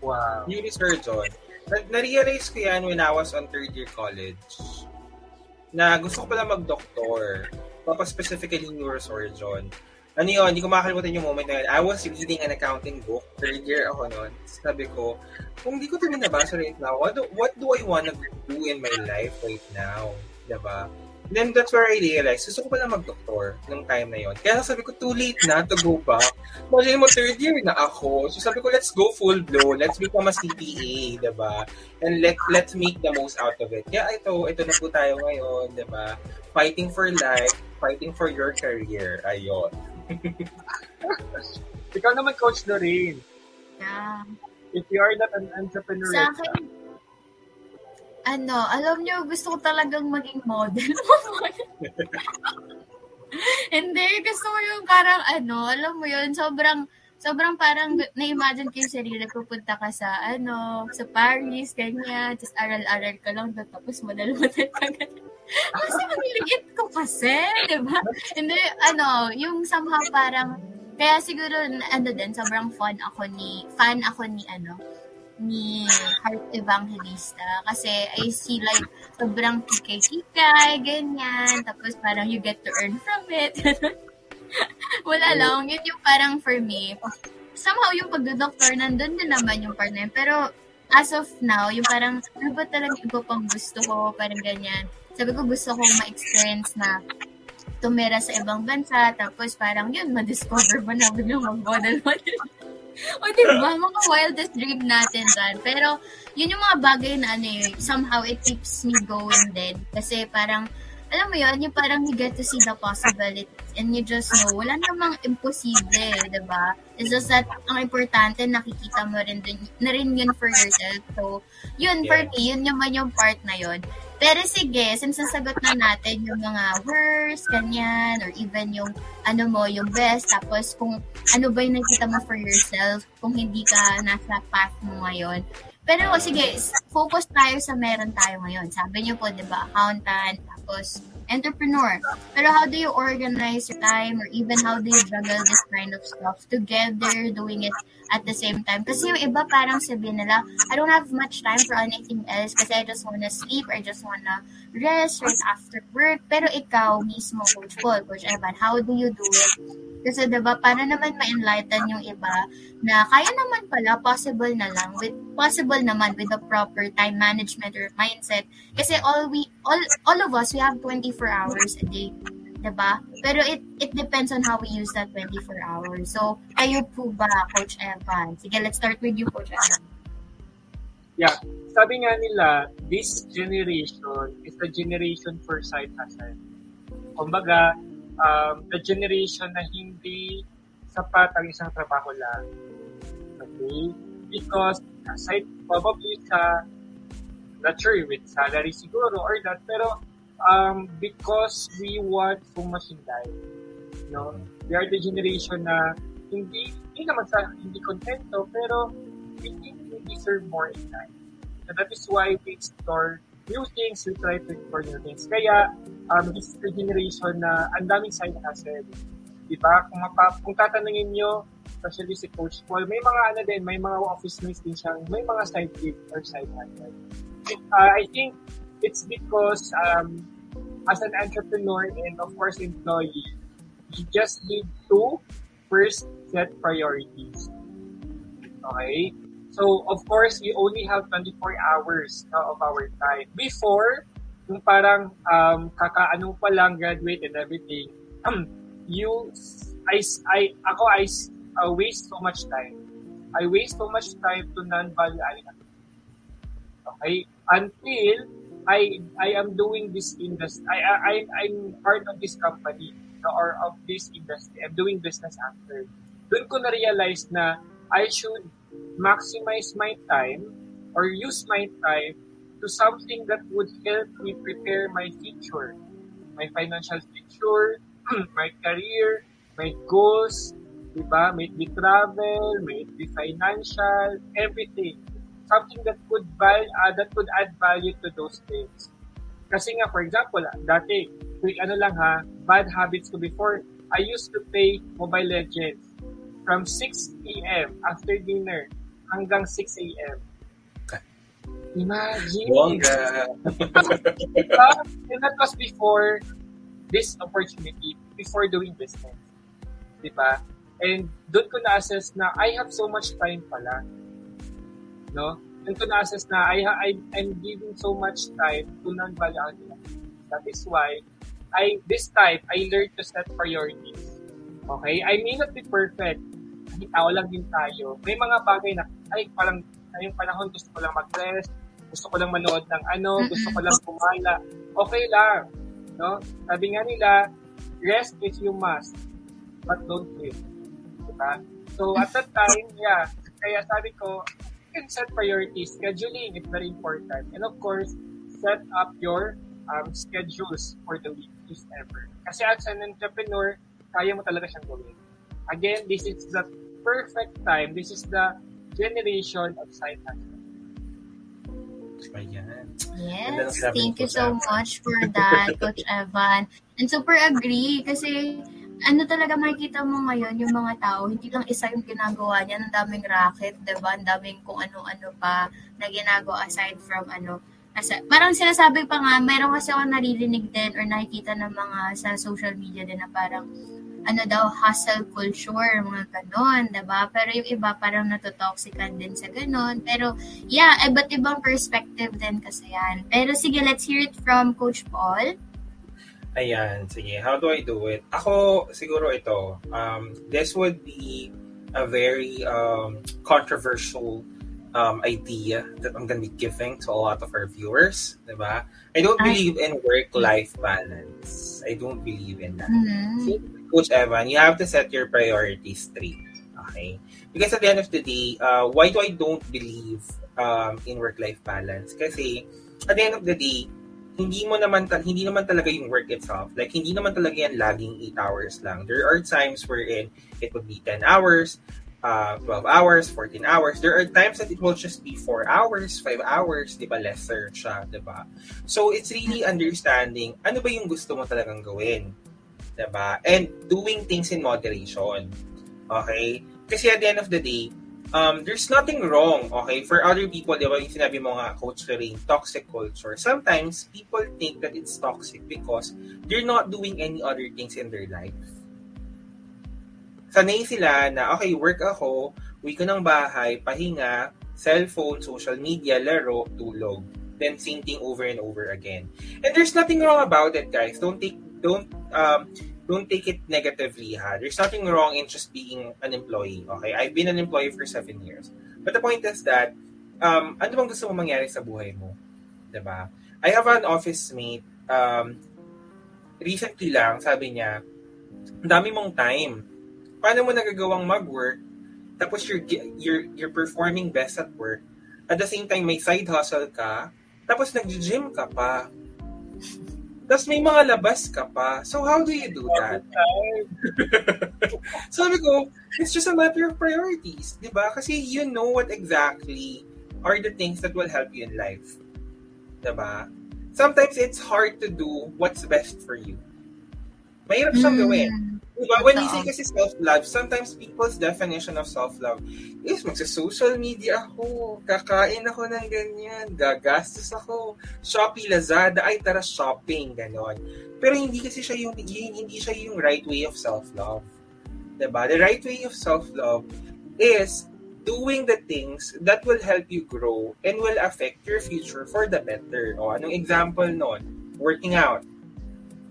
Wow. Neurosurgeon. Na- na-realize ko yan when I was on third year college. Na gusto ko pala mag-doktor. Papa specifically neurosurgeon. Ano yun, hindi ko makakalimutan yung moment na yun. I was reading an accounting book. Third year ako noon. Sabi ko, kung di ko ito nabasa right now, what do, what do I wanna do in my life right now? Diba? Then that's where I realized, gusto ko pala mag-doktor nung time na yon. Kaya sabi ko, too late na to go back. Mali mo, third year na ako. So sabi ko, let's go full blow. Let's become a CPA, diba? And let, let's make the most out of it. Kaya ito, ito na po tayo ngayon, diba? Fighting for life, fighting for your career. Ayun. Ikaw naman, Coach Lorraine. Yeah. If you are not an entrepreneur, Sa akin, ano, alam niyo, gusto ko talagang maging model. Hindi, gusto ko yung parang ano, alam mo yun, sobrang, sobrang parang na-imagine ko yung sarili, pupunta ka sa, ano, sa Paris, ganyan, tapos aral-aral ka lang, tapos model-model ka ganyan. Kasi ang liit ko kasi, di ba? Hindi, ano, yung somehow parang, kaya siguro, ano din, sobrang fun ako ni, fan ako ni, ano, ni Heart Evangelista kasi I see like sobrang kikay-kikay, ganyan. Tapos parang you get to earn from it. Wala lang. Yun yung parang for me. Somehow yung pagdodoktor, nandun din naman yung part na yun. Pero as of now, yung parang ano ba talaga iba pang gusto ko, parang ganyan. Sabi ko gusto ko ma-experience na tumira sa ibang bansa, tapos parang yun, ma-discover mo na biglang mag-model-model. o diba, mga wildest dream natin dyan. Pero, yun yung mga bagay na ano yun, somehow it keeps me going din. Kasi parang, alam mo yun, yung parang you get to see the possibilities and you just know, wala namang imposible, di ba? It's just that, ang importante, nakikita mo rin dun, na rin yun for yourself. So, yun, for me, yun naman yung part na yun. Pero sige, since nasagot na natin yung mga worst, ganyan, or even yung ano mo, yung best, tapos kung ano ba yung nakita mo for yourself, kung hindi ka nasa path mo ngayon. Pero sige, focus tayo sa meron tayo ngayon. Sabi niyo po, di ba, accountant, tapos entrepreneur. Pero how do you organize your time or even how do you juggle this kind of stuff together, doing it at the same time? Kasi yung iba parang sabihin nila, I don't have much time for anything else kasi I just wanna sleep, I just wanna rest right after work. Pero ikaw mismo, Coach Paul, Coach Evan, how do you do it? Kasi diba, para naman ma-enlighten yung iba na kaya naman pala, possible na lang, with possible naman with the proper time management or mindset. Kasi all we, all, all of us, we have 24 hours a day. Diba? Pero it it depends on how we use that 24 hours. So, kayo po ba, Coach Evan? Sige, let's start with you, Coach Evan. Yeah. Sabi nga nila, this generation is the generation for side hustle. Kumbaga, um, the generation na hindi sapat ang isang trabaho lang. Okay? Because aside probably sa not sure with salary siguro or not, pero um, because we want so much in. No? We are the generation na hindi, hindi naman sa hindi kontento, pero we think we deserve more in life. So that is why we explore new things, we try to explore new things. Kaya, um, this is the generation na ang daming side hustle. Diba? Kung, mapa, kung tatanungin nyo, especially si Coach Paul, may mga ano din, may mga office mates din siyang, may mga side gig or side hustle. Uh, I think it's because um, as an entrepreneur and of course employee, you just need to first set priorities. Okay? So, of course, we only have 24 hours of our time. Before, yung parang um, kakaano pa lang, graduate and everything, you, I, I, ako, I uh, waste so much time. I waste so much time to non-value added Okay? Until I I am doing this industry. I, I I'm part of this company or of this industry. I'm doing business after. Doon ko na realize na I should maximize my time or use my time to something that would help me prepare my future, my financial future, my career, my goals, diba? May it be travel, may be financial, everything. Something that could val uh, that could add value to those things. Kasi nga, for example, dati, quick ano lang ha, bad habits ko before, I used to play Mobile Legends from 6 p.m. after dinner hanggang 6 a.m. Imagine. Diba? And that was before this opportunity, before doing business. Diba? And doon ko na-assess na I have so much time pala. No? Doon ko na-assess na I, I, I'm giving so much time to non-value. That is why I this time I learned to set priorities. Okay? I may not be perfect. Hindi tao lang din tayo. May mga bagay na ay parang ngayong panahon gusto ko lang mag-rest, gusto ko lang manood ng ano, gusto ko lang kumala. Okay lang. No? Sabi nga nila, rest if you must. but don't quit. Diba? So, at that time, yeah, kaya sabi ko, you can set priorities. Scheduling is very important. And of course, set up your um, schedules for the week, if ever. Kasi as an entrepreneur, kaya mo talaga siyang gawin. Again, this is the perfect time. This is the generation of side hustle. Ayan. Yes, thank you so much for that, Coach Evan. And super agree kasi ano talaga makikita mo ngayon yung mga tao, hindi lang isa yung ginagawa niya, ang daming racket, 'di ba? Ang daming kung ano-ano pa na ginagawa aside from ano, As, parang sinasabi pa nga, mayroon kasi ako naririnig din or nakikita ng mga sa social media din na parang ano daw, hustle culture, mga ganon, diba? Pero yung iba parang natotoxican din sa ganon. Pero, yeah, iba't ibang perspective din kasi yan. Pero sige, let's hear it from Coach Paul. Ayan, sige. How do I do it? Ako, siguro ito. Um, this would be a very um, controversial um, idea that I'm going to be giving to a lot of our viewers, diba? I don't believe in work-life balance. I don't believe in that. Mm-hmm. Coach Evan, you have to set your priorities straight. Okay? Because at the end of the day, uh, why do I don't believe um, in work-life balance? Kasi at the end of the day, hindi mo naman hindi naman talaga yung work itself. Like hindi naman talaga yan laging 8 hours lang. There are times wherein it would be 10 hours, uh, 12 hours, 14 hours. There are times that it will just be 4 hours, 5 hours, di ba? Lesser siya, di ba? So, it's really understanding ano ba yung gusto mo talagang gawin. Di ba? And doing things in moderation. Okay? Kasi at the end of the day, um, there's nothing wrong, okay? For other people, di ba, yung sinabi mo nga, Coach Lorraine, toxic culture. Sometimes, people think that it's toxic because they're not doing any other things in their life sanay sila na, okay, work ako, uwi ko ng bahay, pahinga, cellphone, social media, laro, tulog. Then same thing over and over again. And there's nothing wrong about it, guys. Don't take don't um don't take it negatively, ha. There's nothing wrong in just being an employee. Okay, I've been an employee for seven years. But the point is that um ano bang gusto mo mangyari sa buhay mo? 'Di ba? I have an office mate um recently lang sabi niya, dami mong time paano mo nagagawang mag-work, tapos you're, you're, you're performing best at work, at the same time may side hustle ka, tapos nag-gym ka pa. Tapos may mga labas ka pa. So how do you do that? Sabi ko, it's just a matter of priorities. di ba? Kasi you know what exactly are the things that will help you in life. di ba? Sometimes it's hard to do what's best for you. Mahirap siyang gawin. Diba? When we say kasi self-love, sometimes people's definition of self-love is magsa-social media ako, kakain ako ng ganyan, gagastos ako, Shopee, Lazada, ay tara shopping, ganon. Pero hindi kasi siya yung, hindi siya yung right way of self-love. Diba? The right way of self-love is doing the things that will help you grow and will affect your future for the better. O, anong example nun? Working out.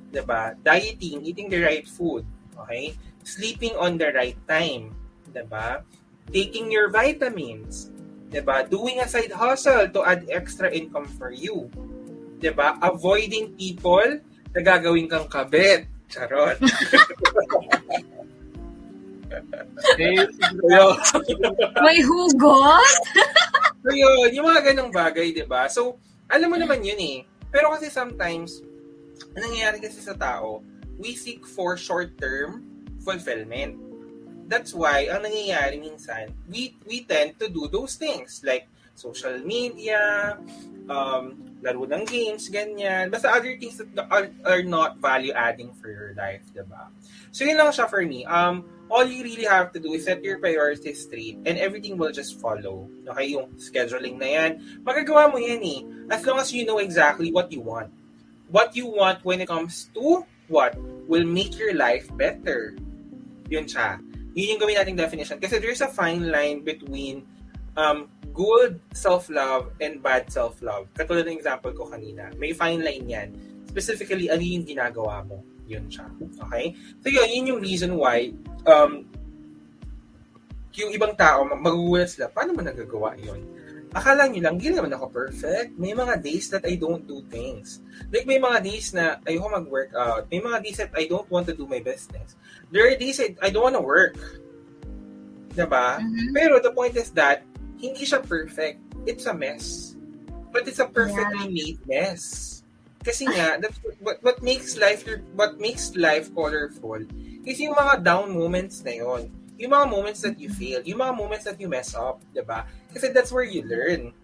Diba? Dieting, eating the right food Okay? Sleeping on the right time. Diba? Taking your vitamins. Diba? Doing a side hustle to add extra income for you. Diba? Avoiding people na gagawin kang kabit. Charot. May hugot? so yun, yung mga ganong bagay, di ba? So, alam mo naman yun eh. Pero kasi sometimes, nangyayari kasi sa tao, we seek for short-term fulfillment. That's why, ang nangyayari minsan, we, we tend to do those things like social media, um, laro ng games, ganyan. Basta other things that are, are not value-adding for your life, diba? So, yun lang siya for me. Um, all you really have to do is set your priorities straight and everything will just follow. Okay, yung scheduling na yan, magagawa mo yan eh. As long as you know exactly what you want. What you want when it comes to what will make your life better. Yun siya. Yun yung gawin nating definition. Kasi there's a fine line between um, good self-love and bad self-love. Katulad ng example ko kanina. May fine line yan. Specifically, ano yung ginagawa mo. Yun siya. Okay? So yun, yun yung reason why um, yung ibang tao, magugulat sila, paano mo nagagawa yun? Akala nyo lang, hindi naman ako perfect. May mga days that I don't do things. Like, may mga days na ayoko mag-workout. May mga days that I don't want to do my business. There are days that I don't want to work. Diba? Mhm. Pero the point is that, hindi siya perfect. It's a mess. But it's a perfectly made mess. Kasi nga, that's what, what, what makes life what makes life colorful is yung mga down moments na yon. Yung mga moments that you fail, yung mga moments that you mess up, 'di ba? Kasi that's where you learn.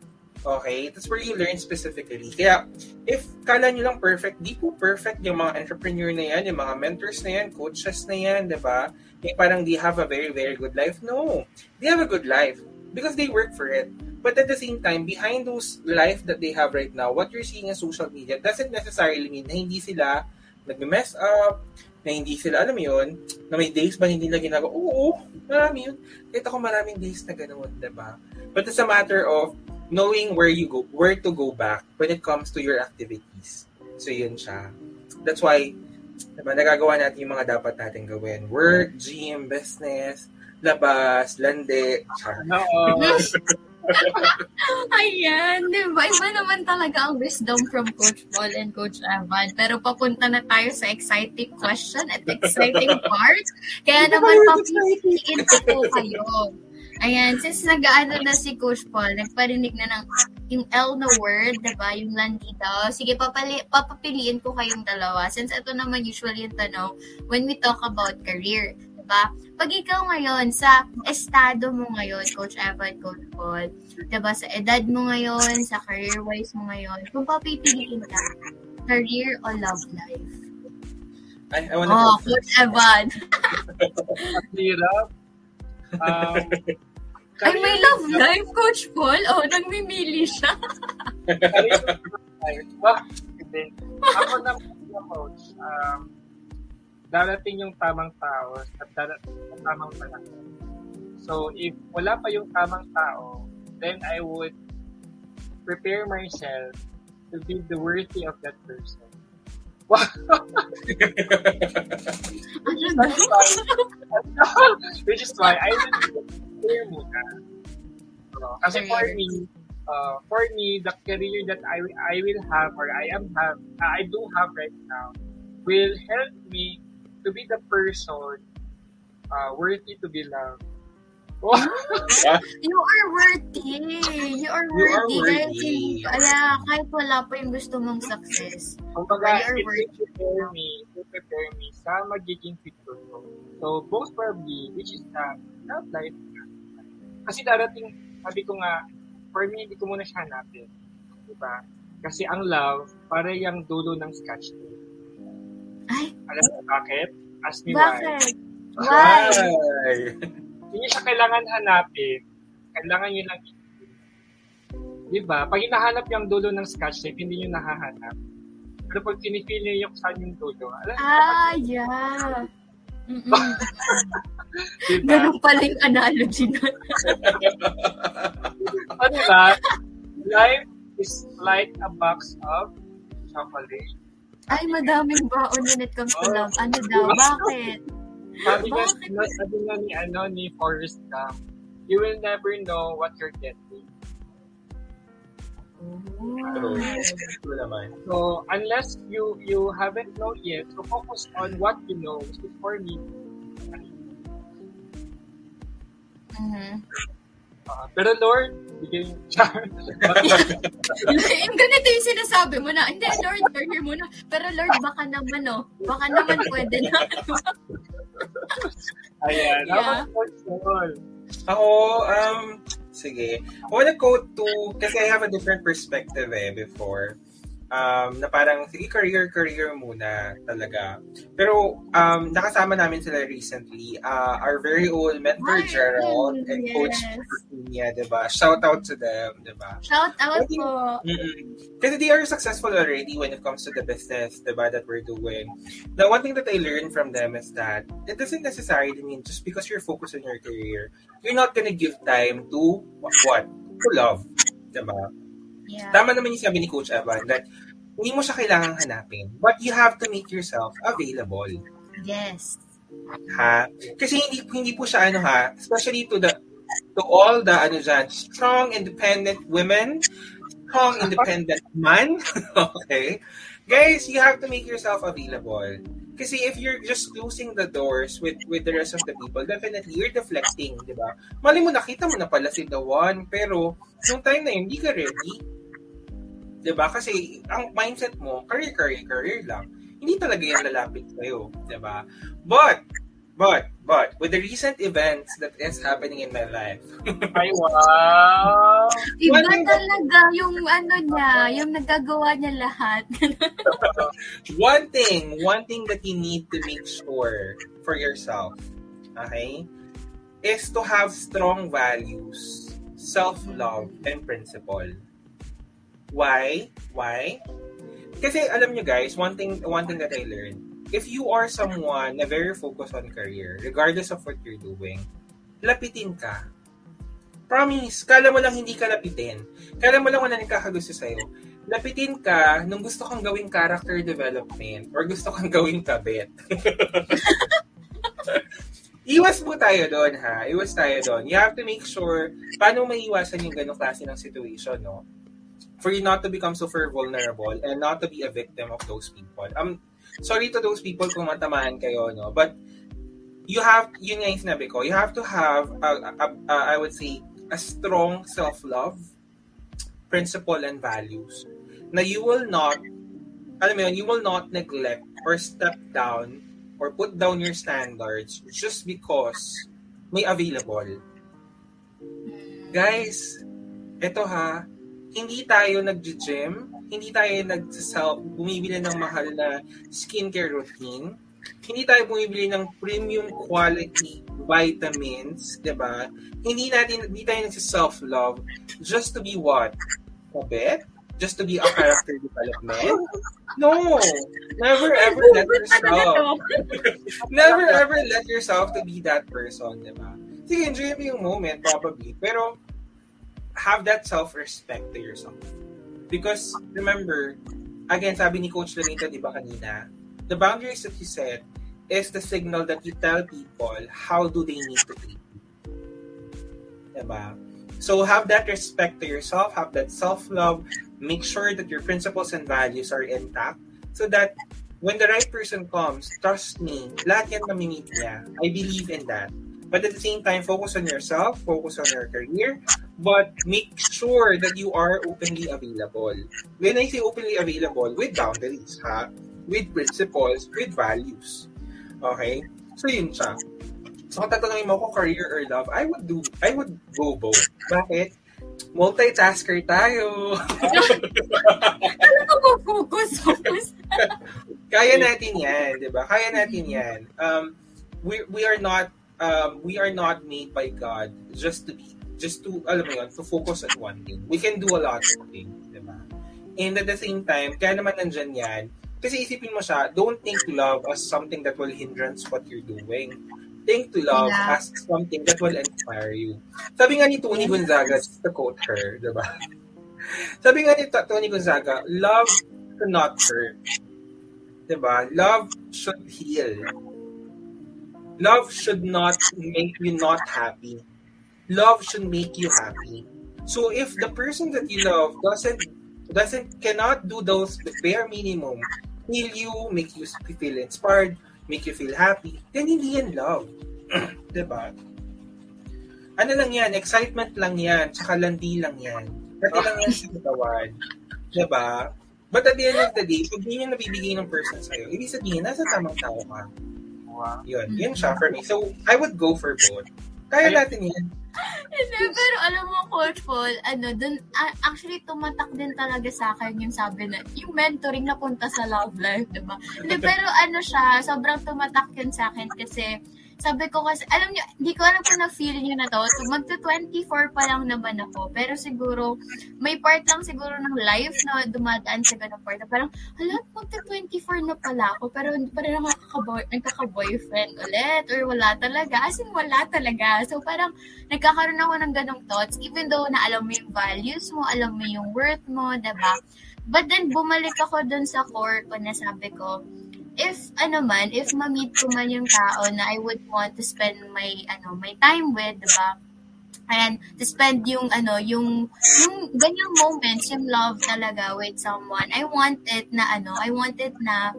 Okay? That's where you learn specifically. Kaya, if kala nyo lang perfect, di po perfect yung mga entrepreneur na yan, yung mga mentors na yan, coaches na yan, di ba? Yung parang they have a very, very good life. No. They have a good life because they work for it. But at the same time, behind those life that they have right now, what you're seeing in social media doesn't necessarily mean na hindi sila nag-mess up, na hindi sila, alam mo yun, na may days ba hindi nila ginagawa? Oo, marami yun. Kahit ako maraming days na ganoon, di ba? But it's a matter of knowing where you go, where to go back when it comes to your activities. So yun siya. That's why, diba, nagagawa natin yung mga dapat natin gawin. Work, gym, business, labas, lande, char. Oo. Ayan, di ba? Iba naman talaga ang wisdom from Coach Paul and Coach Evan. Pero papunta na tayo sa exciting question at exciting part. Kaya naman papiliin ko kayo. Ayan, since nag-ano na si Coach Paul, nagparinig na ng yung L na word, diba? Yung landi daw. Sige, papali, papapiliin ko kayong dalawa. Since ito naman usually yung tanong when we talk about career. Diba? Pag ikaw ngayon, sa estado mo ngayon, Coach Evan, Coach Paul, diba, sa edad mo ngayon, sa career-wise mo ngayon, kung papipiliin ka, career o love life? I, I wanna Oh, Coach. Evan. Ang hirap. Um, Ay, may love life, Coach Paul. Oh, nagmimili siya. Hindi. Ako naman yung coach, um, darating yung tamang tao at darating yung tamang panahon. So, if wala pa yung tamang tao, then I would prepare myself to be the worthy of that person. Wow! Ano ba? Which is why I will prepare muna. So, kasi for me, uh, for me, the career that I I will have or I am have I do have right now will help me to be the person uh, worthy to be loved. You are worthy. You are You are worthy. Kahit, worthy. kahit wala pa yung gusto mong success. Kumbaga, You are it will worthy. prepare me, will prepare me sa magiging future. So, most probably, which is the love life. Kasi darating, sabi ko nga, for me, hindi ko muna siya hanapin. Diba? Kasi ang love, para yung dulo ng scotch tape. Ay, Alam mo bakit? Ask me bakit? Why? Why? Hindi siya kailangan hanapin. Kailangan yun lang i- Diba? Pag hinahanap ang dulo ng scotch tape, hindi niyo nahahanap. Pero pag niyo yung saan yung dulo, alam mo, Ah, yeah. Diba? Ganun pala yung analogy na. O, diba? Life is like a box of chocolate. Ay, madaming baon when it comes to Oh. love. Ano daw? Bakit? Sabi nga, sabi nga ni, ano, ni Forrest Gump, you will never know what you're getting. True. True naman. So, unless you you haven't known yet, so focus on what you know. Which is for me, Mhm. uh, pero Lord, bigyan char. yung ganito yung sinasabi mo na, hindi, Lord, you're here muna. Pero Lord, baka naman, oh. Baka naman pwede na. Ayan. Yeah. Paul? Ako, um, sige. I wanna go to, kasi I have a different perspective eh before. Um, na parang, sige, career, career muna talaga. Pero, um, nakasama namin sila recently. Uh, our very own mentor, Ay, Gerald, and yes. Coach Virginia, diba? Shout out to them, diba? Shout out I think- po. Mm-mm. Kasi they are successful already when it comes to the business, diba, that we're doing. The one thing that I learned from them is that it doesn't necessarily mean just because you're focused on your career, you're not gonna give time to what? To love. Diba? Yeah. Tama naman yung sabi ni Coach Evan that hindi mo siya kailangang hanapin. But you have to make yourself available. Yes. Ha? Kasi hindi hindi po siya ano ha, especially to the to all the ano dyan, strong, independent women, strong, independent man, okay? Guys, you have to make yourself available. Kasi if you're just closing the doors with with the rest of the people, definitely you're deflecting, di ba? Mali mo, nakita mo na pala si the one, pero yung time na yun, hindi ka ready. Di ba? Kasi ang mindset mo, career, career, career lang. Hindi talaga yan lalapit sa'yo. Di ba? But, But, but, with the recent events that is happening in my life. Ay, wow! Iba talaga yung ano niya, yung nagagawa niya lahat. one thing, one thing that you need to make sure for yourself, okay, is to have strong values, self-love, and principle. Why? Why? Kasi alam nyo guys, one thing, one thing that I learned, if you are someone na very focused on career, regardless of what you're doing, lapitin ka. Promise, kala mo lang hindi ka lapitin. Kala mo lang wala nagkakagusto sa'yo. Lapitin ka nung gusto kang gawing character development or gusto kang gawing kabit. Iwas po tayo doon, ha? Iwas tayo doon. You have to make sure paano maiwasan yung ganong klase ng situation, no? For you not to become super vulnerable and not to be a victim of those people. Um, sorry to those people kung matamaan kayo, no? But you have, yun nga yung sinabi ko, you have to have, a, a, a, I would say, a strong self-love, principle, and values na you will not, alam mo yun, you will not neglect or step down or put down your standards just because may available. Guys, eto ha, hindi tayo nag-gym hindi tayo nag bumibili ng mahal na skincare routine. Hindi tayo bumibili ng premium quality vitamins, 'di ba? Hindi natin hindi tayo nagsi-self-love just to be what? Kabet? Just to be a character development? No! Never ever let yourself never ever let yourself to be that person, 'di ba? Sige, enjoy mo yung moment probably, pero have that self-respect to yourself. Because, remember, again, sabi ni Coach Lanita, di ba kanina, the boundaries that you set is the signal that you tell people how do they need to treat you. Diba? So, have that respect to yourself, have that self-love, make sure that your principles and values are intact so that when the right person comes, trust me, lahat yan mamimit niya. I believe in that. But at the same time, focus on yourself, focus on your career, but make sure that you are openly available. When I say openly available, with boundaries, ha? With principles, with values. Okay? So, yun siya. So, kung tatanungin mo ko career or love, I would do, I would go both. Bakit? Multitasker tayo. Alam ko focus, focus. Kaya natin yan, di ba? Kaya natin yan. Um, we, we are not um, we are not made by God just to be, just to, alam mo yun, to focus on one thing. We can do a lot of things, di ba? And at the same time, kaya naman nandyan yan, kasi isipin mo siya, don't think love as something that will hindrance what you're doing. Think to love yeah. as something that will inspire you. Sabi nga ni Tony Gonzaga, just to quote her, di ba? Sabi nga ni Tony Gonzaga, love should not hurt. Di ba? Love should heal love should not make you not happy. Love should make you happy. So if the person that you love doesn't doesn't cannot do those the bare minimum, heal you, make you feel inspired, make you feel happy, then hindi yan love. diba? Ano lang yan, excitement lang yan, tsaka landi lang yan. Pati lang yan sa katawan. Diba? But at the end of the day, pag hindi niya nabibigay ng person sa'yo, ibig sabihin, nasa tamang tao ka. Wow. Yun, yun siya for me. So, I would go for both. Kaya natin yan. Hindi, pero alam mo, Coach Paul, ano, dun, uh, actually, tumatak din talaga sa akin yung sabi na, yung mentoring na punta sa love life, diba? Hindi, pero ano siya, sobrang tumatak yun sa akin kasi, sabi ko kasi, alam niyo, hindi ko alam kung na-feel niyo na to. So, magto-24 pa lang naman ako. Pero siguro, may part lang siguro ng life na dumadaan sa ganung part. Parang, hala, magto-24 na pala ako. Pero hindi pa rin nagkaka-boyfriend ulit. Or wala talaga. As in, wala talaga. So, parang, nagkakaroon ako ng ganong thoughts. Even though na alam mo yung values mo, alam mo yung worth mo, diba? But then, bumalik ako dun sa core ko na sabi ko, if ano man, if ma-meet ko man yung tao na I would want to spend my ano, my time with, 'di ba? and to spend yung ano yung yung ganyang moments yung love talaga with someone I wanted na ano I wanted na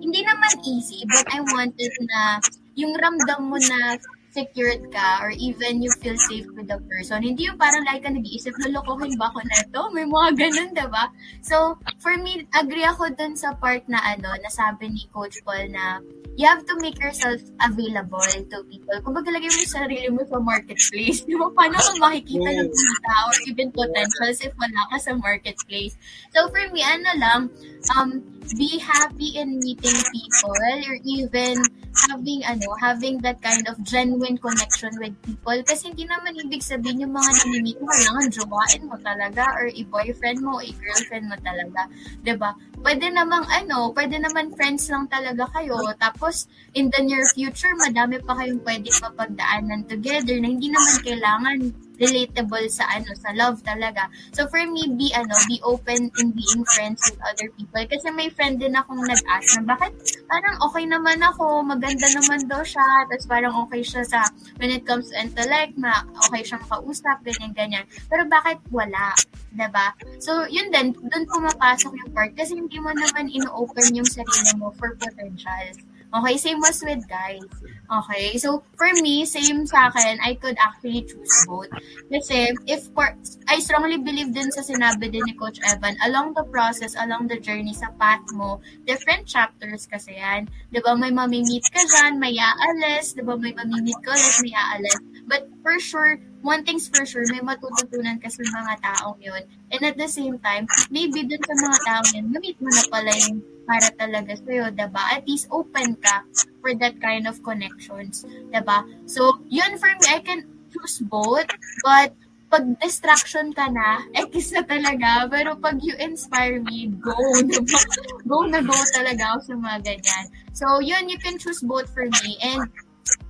hindi naman easy but I wanted na yung ramdam mo na secured ka or even you feel safe with the person. Hindi yung parang like ka nag-iisip, lalokohin ba ako na ito? May mga ganun, diba? So, for me, agree ako dun sa part na ano, nasabi ni Coach Paul na you have to make yourself available to people. Kung magalagay mo yung sarili mo sa marketplace, di ba? Paano ka makikita ng kita or even potentials if wala ka sa marketplace? So, for me, ano lang, um, be happy in meeting people or even having ano having that kind of genuine connection with people kasi hindi naman ibig sabihin yung mga nami-meet mo kailangan jowain mo talaga or i-boyfriend mo i-girlfriend mo talaga 'di ba pwede namang ano pwede naman friends lang talaga kayo. Tapos in the near future madami pa kayong pwede mapagdaanan together na hindi naman kailangan relatable sa ano sa love talaga. So for me be ano be open in being friends with other people kasi may friend din akong nag-ask na bakit parang okay naman ako, maganda naman daw siya, tapos parang okay siya sa when it comes to intellect, na okay siyang kausap, ganyan ganyan. Pero bakit wala? 'di ba? So, yun din, doon pumapasok yung part kasi hindi mo naman ino-open yung sarili mo for potentials. Okay, same was with guys. Okay, so for me, same sa akin, I could actually choose both. Kasi if for, I strongly believe din sa sinabi din ni Coach Evan, along the process, along the journey sa path mo, different chapters kasi yan. Ba, may mamimit ka dyan, may aalis, ba, may mamimit ka ulit, may aalis. But for sure, one thing's for sure, may matututunan ka sa mga taong yun. And at the same time, maybe dun sa mga taong yun, gamit mo na pala yung para talaga sa'yo, diba? At least open ka for that kind of connections, diba? So, yun for me, I can choose both, but pag distraction ka na, X na talaga. Pero pag you inspire me, go, diba? Go na go talaga ako sa mga ganyan. So, yun, you can choose both for me. And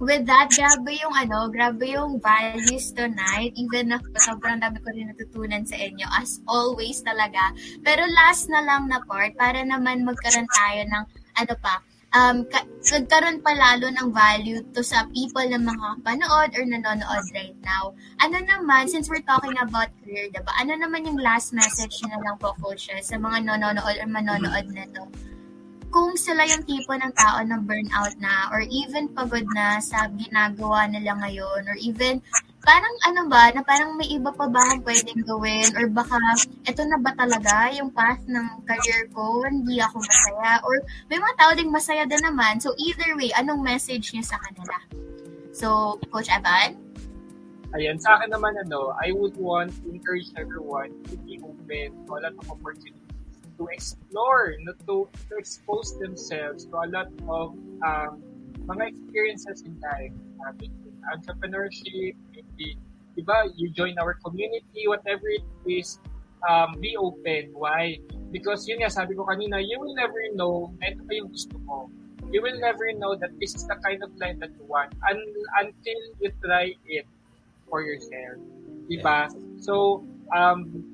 with that, grabe yung ano, grabe yung values tonight. Even na sobrang dami ko rin natutunan sa inyo. As always talaga. Pero last na lang na part, para naman magkaroon tayo ng ano pa, um, ka- nagkaroon pa lalo ng value to sa people na mga panood or nanonood right now. Ano naman, since we're talking about career, diba? Ano naman yung last message na lang po, coaches, sa mga nanonood or manonood na to? Kung sila yung tipo ng tao na burnout na or even pagod na sa ginagawa nila ngayon or even parang ano ba, na parang may iba pa ba akong pwedeng gawin or baka eto na ba talaga yung path ng career ko, hindi ako masaya or may mga tao ding masaya din naman. So either way, anong message niyo sa kanila? So, Coach Evan? Ayan, sa akin naman ano, I would want to encourage everyone to be open to a lot of opportunities to explore, not to, to expose themselves to a lot of um, mga experiences in life. Uh, entrepreneurship, maybe, diba, you join our community, whatever it is, um, be open. Why? Because yun nga, sabi ko kanina, you will never know na ito pa yung gusto mo. You will never know that this is the kind of life that you want un- until you try it for yourself. Diba? So, um,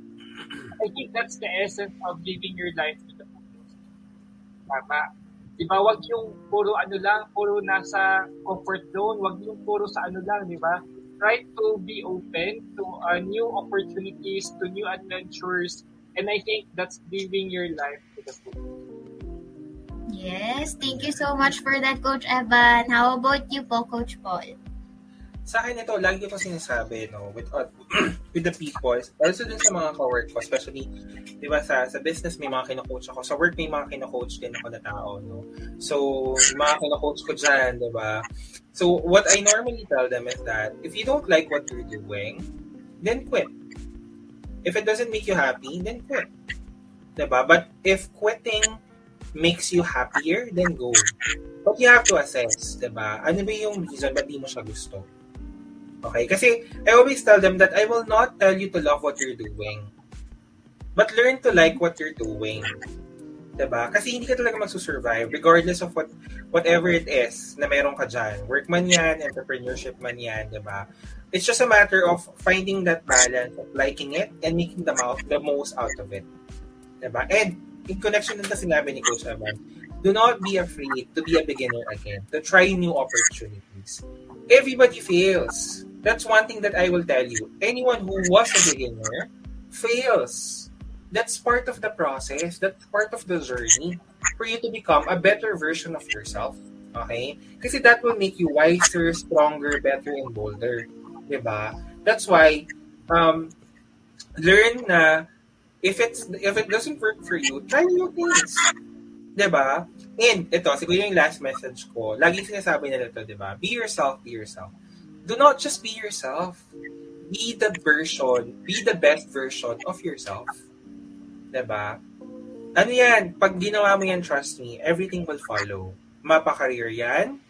I think that's the essence of living your life to the fullest. Tama. Di ba? Wag yung puro ano lang, puro nasa comfort zone. Wag yung puro sa ano lang, di ba? Try to be open to uh, new opportunities, to new adventures. And I think that's living your life to the fullest. Yes, thank you so much for that, Coach Evan. How about you po, Coach Paul? Sa akin ito, lagi ko sinasabi, no, with, uh, with the people, also dun sa mga ka-work ko, especially, di ba, sa, sa business may mga kina-coach ako, sa work may mga kina-coach din ako na tao, no. So, mga kina-coach ko dyan, di ba. So, what I normally tell them is that, if you don't like what you're doing, then quit. If it doesn't make you happy, then quit. Diba? But if quitting makes you happier, then go. But you have to assess, diba? Ano ba yung reason ba't di mo siya gusto? Okay? Kasi I always tell them that I will not tell you to love what you're doing. But learn to like what you're doing. Diba? Kasi hindi ka talaga magsusurvive regardless of what whatever it is na meron ka dyan. Work man yan, entrepreneurship man yan, diba? It's just a matter of finding that balance of liking it and making the, mouth, the most out of it. Diba? And in connection din na sinabi ni Coach Evan, do not be afraid to be a beginner again, to try new opportunities. Everybody fails. That's one thing that I will tell you. Anyone who was a beginner fails. That's part of the process. That's part of the journey for you to become a better version of yourself. Okay? Kasi that will make you wiser, stronger, better, and bolder. Diba? That's why, um, learn na if it's if it doesn't work for you, try new things. ba? And ito, siguro yung last message ko. Lagi sinasabi nila to, 'di ba? Be yourself, be yourself. Do not just be yourself. Be the version, be the best version of yourself. 'Di ba? Ano yan? Pag ginawa mo yan, trust me, everything will follow. Mapa-career yan,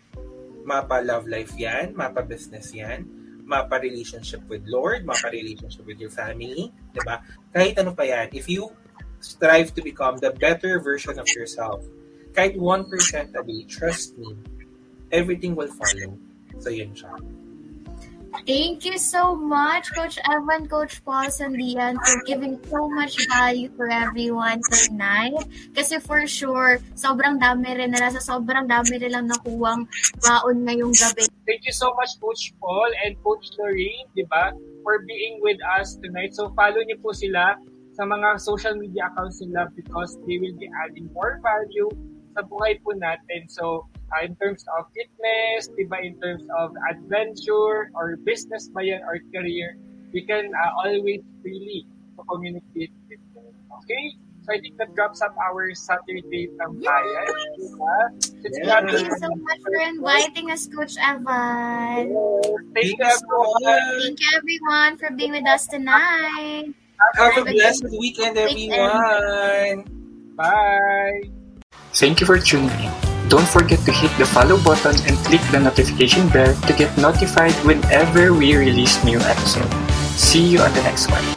mapa-love life yan, mapa-business yan, mapa-relationship with Lord, mapa-relationship with your family, di ba? Kahit ano pa yan, if you strive to become the better version of yourself, kahit 1% a day, trust me, everything will follow. So, yun siya. Thank you so much, Coach Evan, Coach Paul Sandian, for giving so much value for everyone tonight. Kasi for sure, sobrang dami rin nila, sa sobrang dami rin lang nakuwang baon ngayong gabi. Thank you so much, Coach Paul and Coach Lorraine, di ba, for being with us tonight. So, follow niyo po sila sa mga social media accounts nila because they will be adding more value sa buhay po natin. So, uh, in terms of fitness, diba, in terms of adventure or business ba yan or career, we can uh, always freely to communicate with them. Okay? So I think that wraps up our Saturday tambayan. Diba? It's Yeah. Thank you so much for inviting us, Coach Evan. Thank you, Thank you everyone. much. Thank you everyone for being with us tonight. Have a blessed weekend, everyone. Bye. Thank you for tuning in. Don't forget to hit the follow button and click the notification bell to get notified whenever we release new episode. See you on the next one.